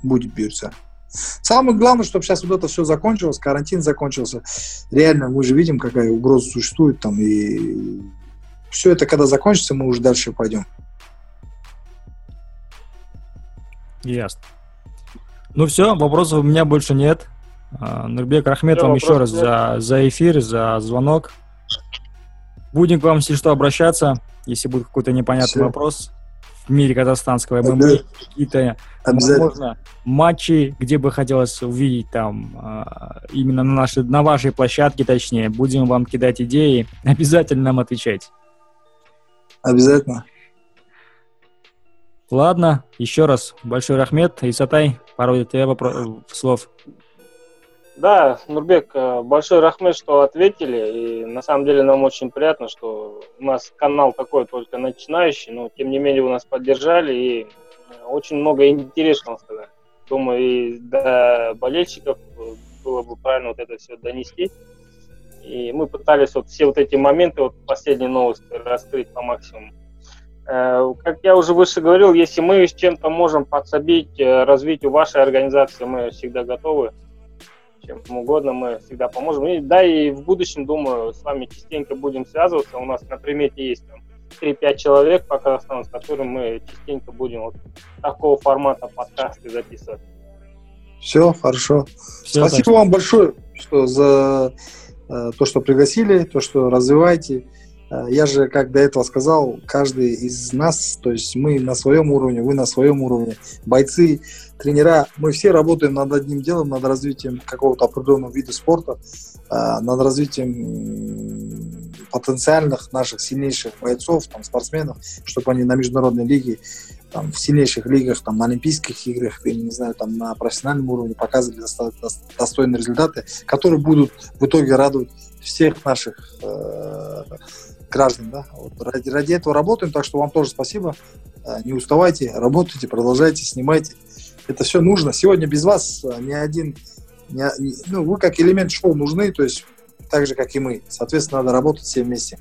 будет биржа. Самое главное, чтобы сейчас вот это все закончилось, карантин закончился. Реально, мы же видим, какая угроза существует там, и все это, когда закончится, мы уже дальше пойдем. Ясно. Ну все, вопросов у меня больше нет. А, Нурбек Рахмет вам еще раз за, за эфир, за звонок. Будем к вам, если что, обращаться, если будет какой-то непонятный Все. вопрос в мире казахстанского ММА, какие-то, возможно, матчи, где бы хотелось увидеть там, а, именно на, нашей, на вашей площадке, точнее. Будем вам кидать идеи, <laughs> обязательно нам отвечать. Обязательно. Ладно, еще раз большой рахмет. Исатай, пару тебе вопрос, слов. Да, Нурбек, э, большой рахмет, что ответили. И на самом деле нам очень приятно, что у нас канал такой только начинающий, но тем не менее вы нас поддержали и э, очень много интересного сказали. Думаю, и до болельщиков было бы правильно вот это все донести. И мы пытались вот все вот эти моменты, вот последние новости раскрыть по максимуму. Э, как я уже выше говорил, если мы с чем-то можем подсобить развитию вашей организации, мы всегда готовы чем угодно мы всегда поможем. И, да, и в будущем, думаю, с вами частенько будем связываться. У нас на примете есть там 3-5 человек по Казахстану, с которыми мы частенько будем вот такого формата подкасты записывать. Все, хорошо. Все, Спасибо так. вам большое что за э, то, что пригласили, то, что развиваете. Э, я же, как до этого сказал, каждый из нас, то есть мы на своем уровне, вы на своем уровне, бойцы, тренера, мы все работаем над одним делом, над развитием какого-то определенного вида спорта, э, над развитием потенциальных наших сильнейших бойцов, там, спортсменов, чтобы они на международной лиге, там, в сильнейших лигах, там, на Олимпийских играх, или, не знаю, там, на профессиональном уровне показывали достойные результаты, которые будут в итоге радовать всех наших э, граждан. Да? Вот ради, ради этого работаем, так что вам тоже спасибо. Э, не уставайте, работайте, продолжайте, снимайте. Это все нужно. Сегодня без вас э, ни один, ни, ну, вы как элемент шоу нужны, то есть так же, как и мы. Соответственно, надо работать все вместе.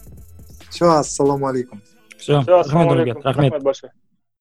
Все, ассаламу алейкум. Все, все ассаламу алейкум. Рахмет большое.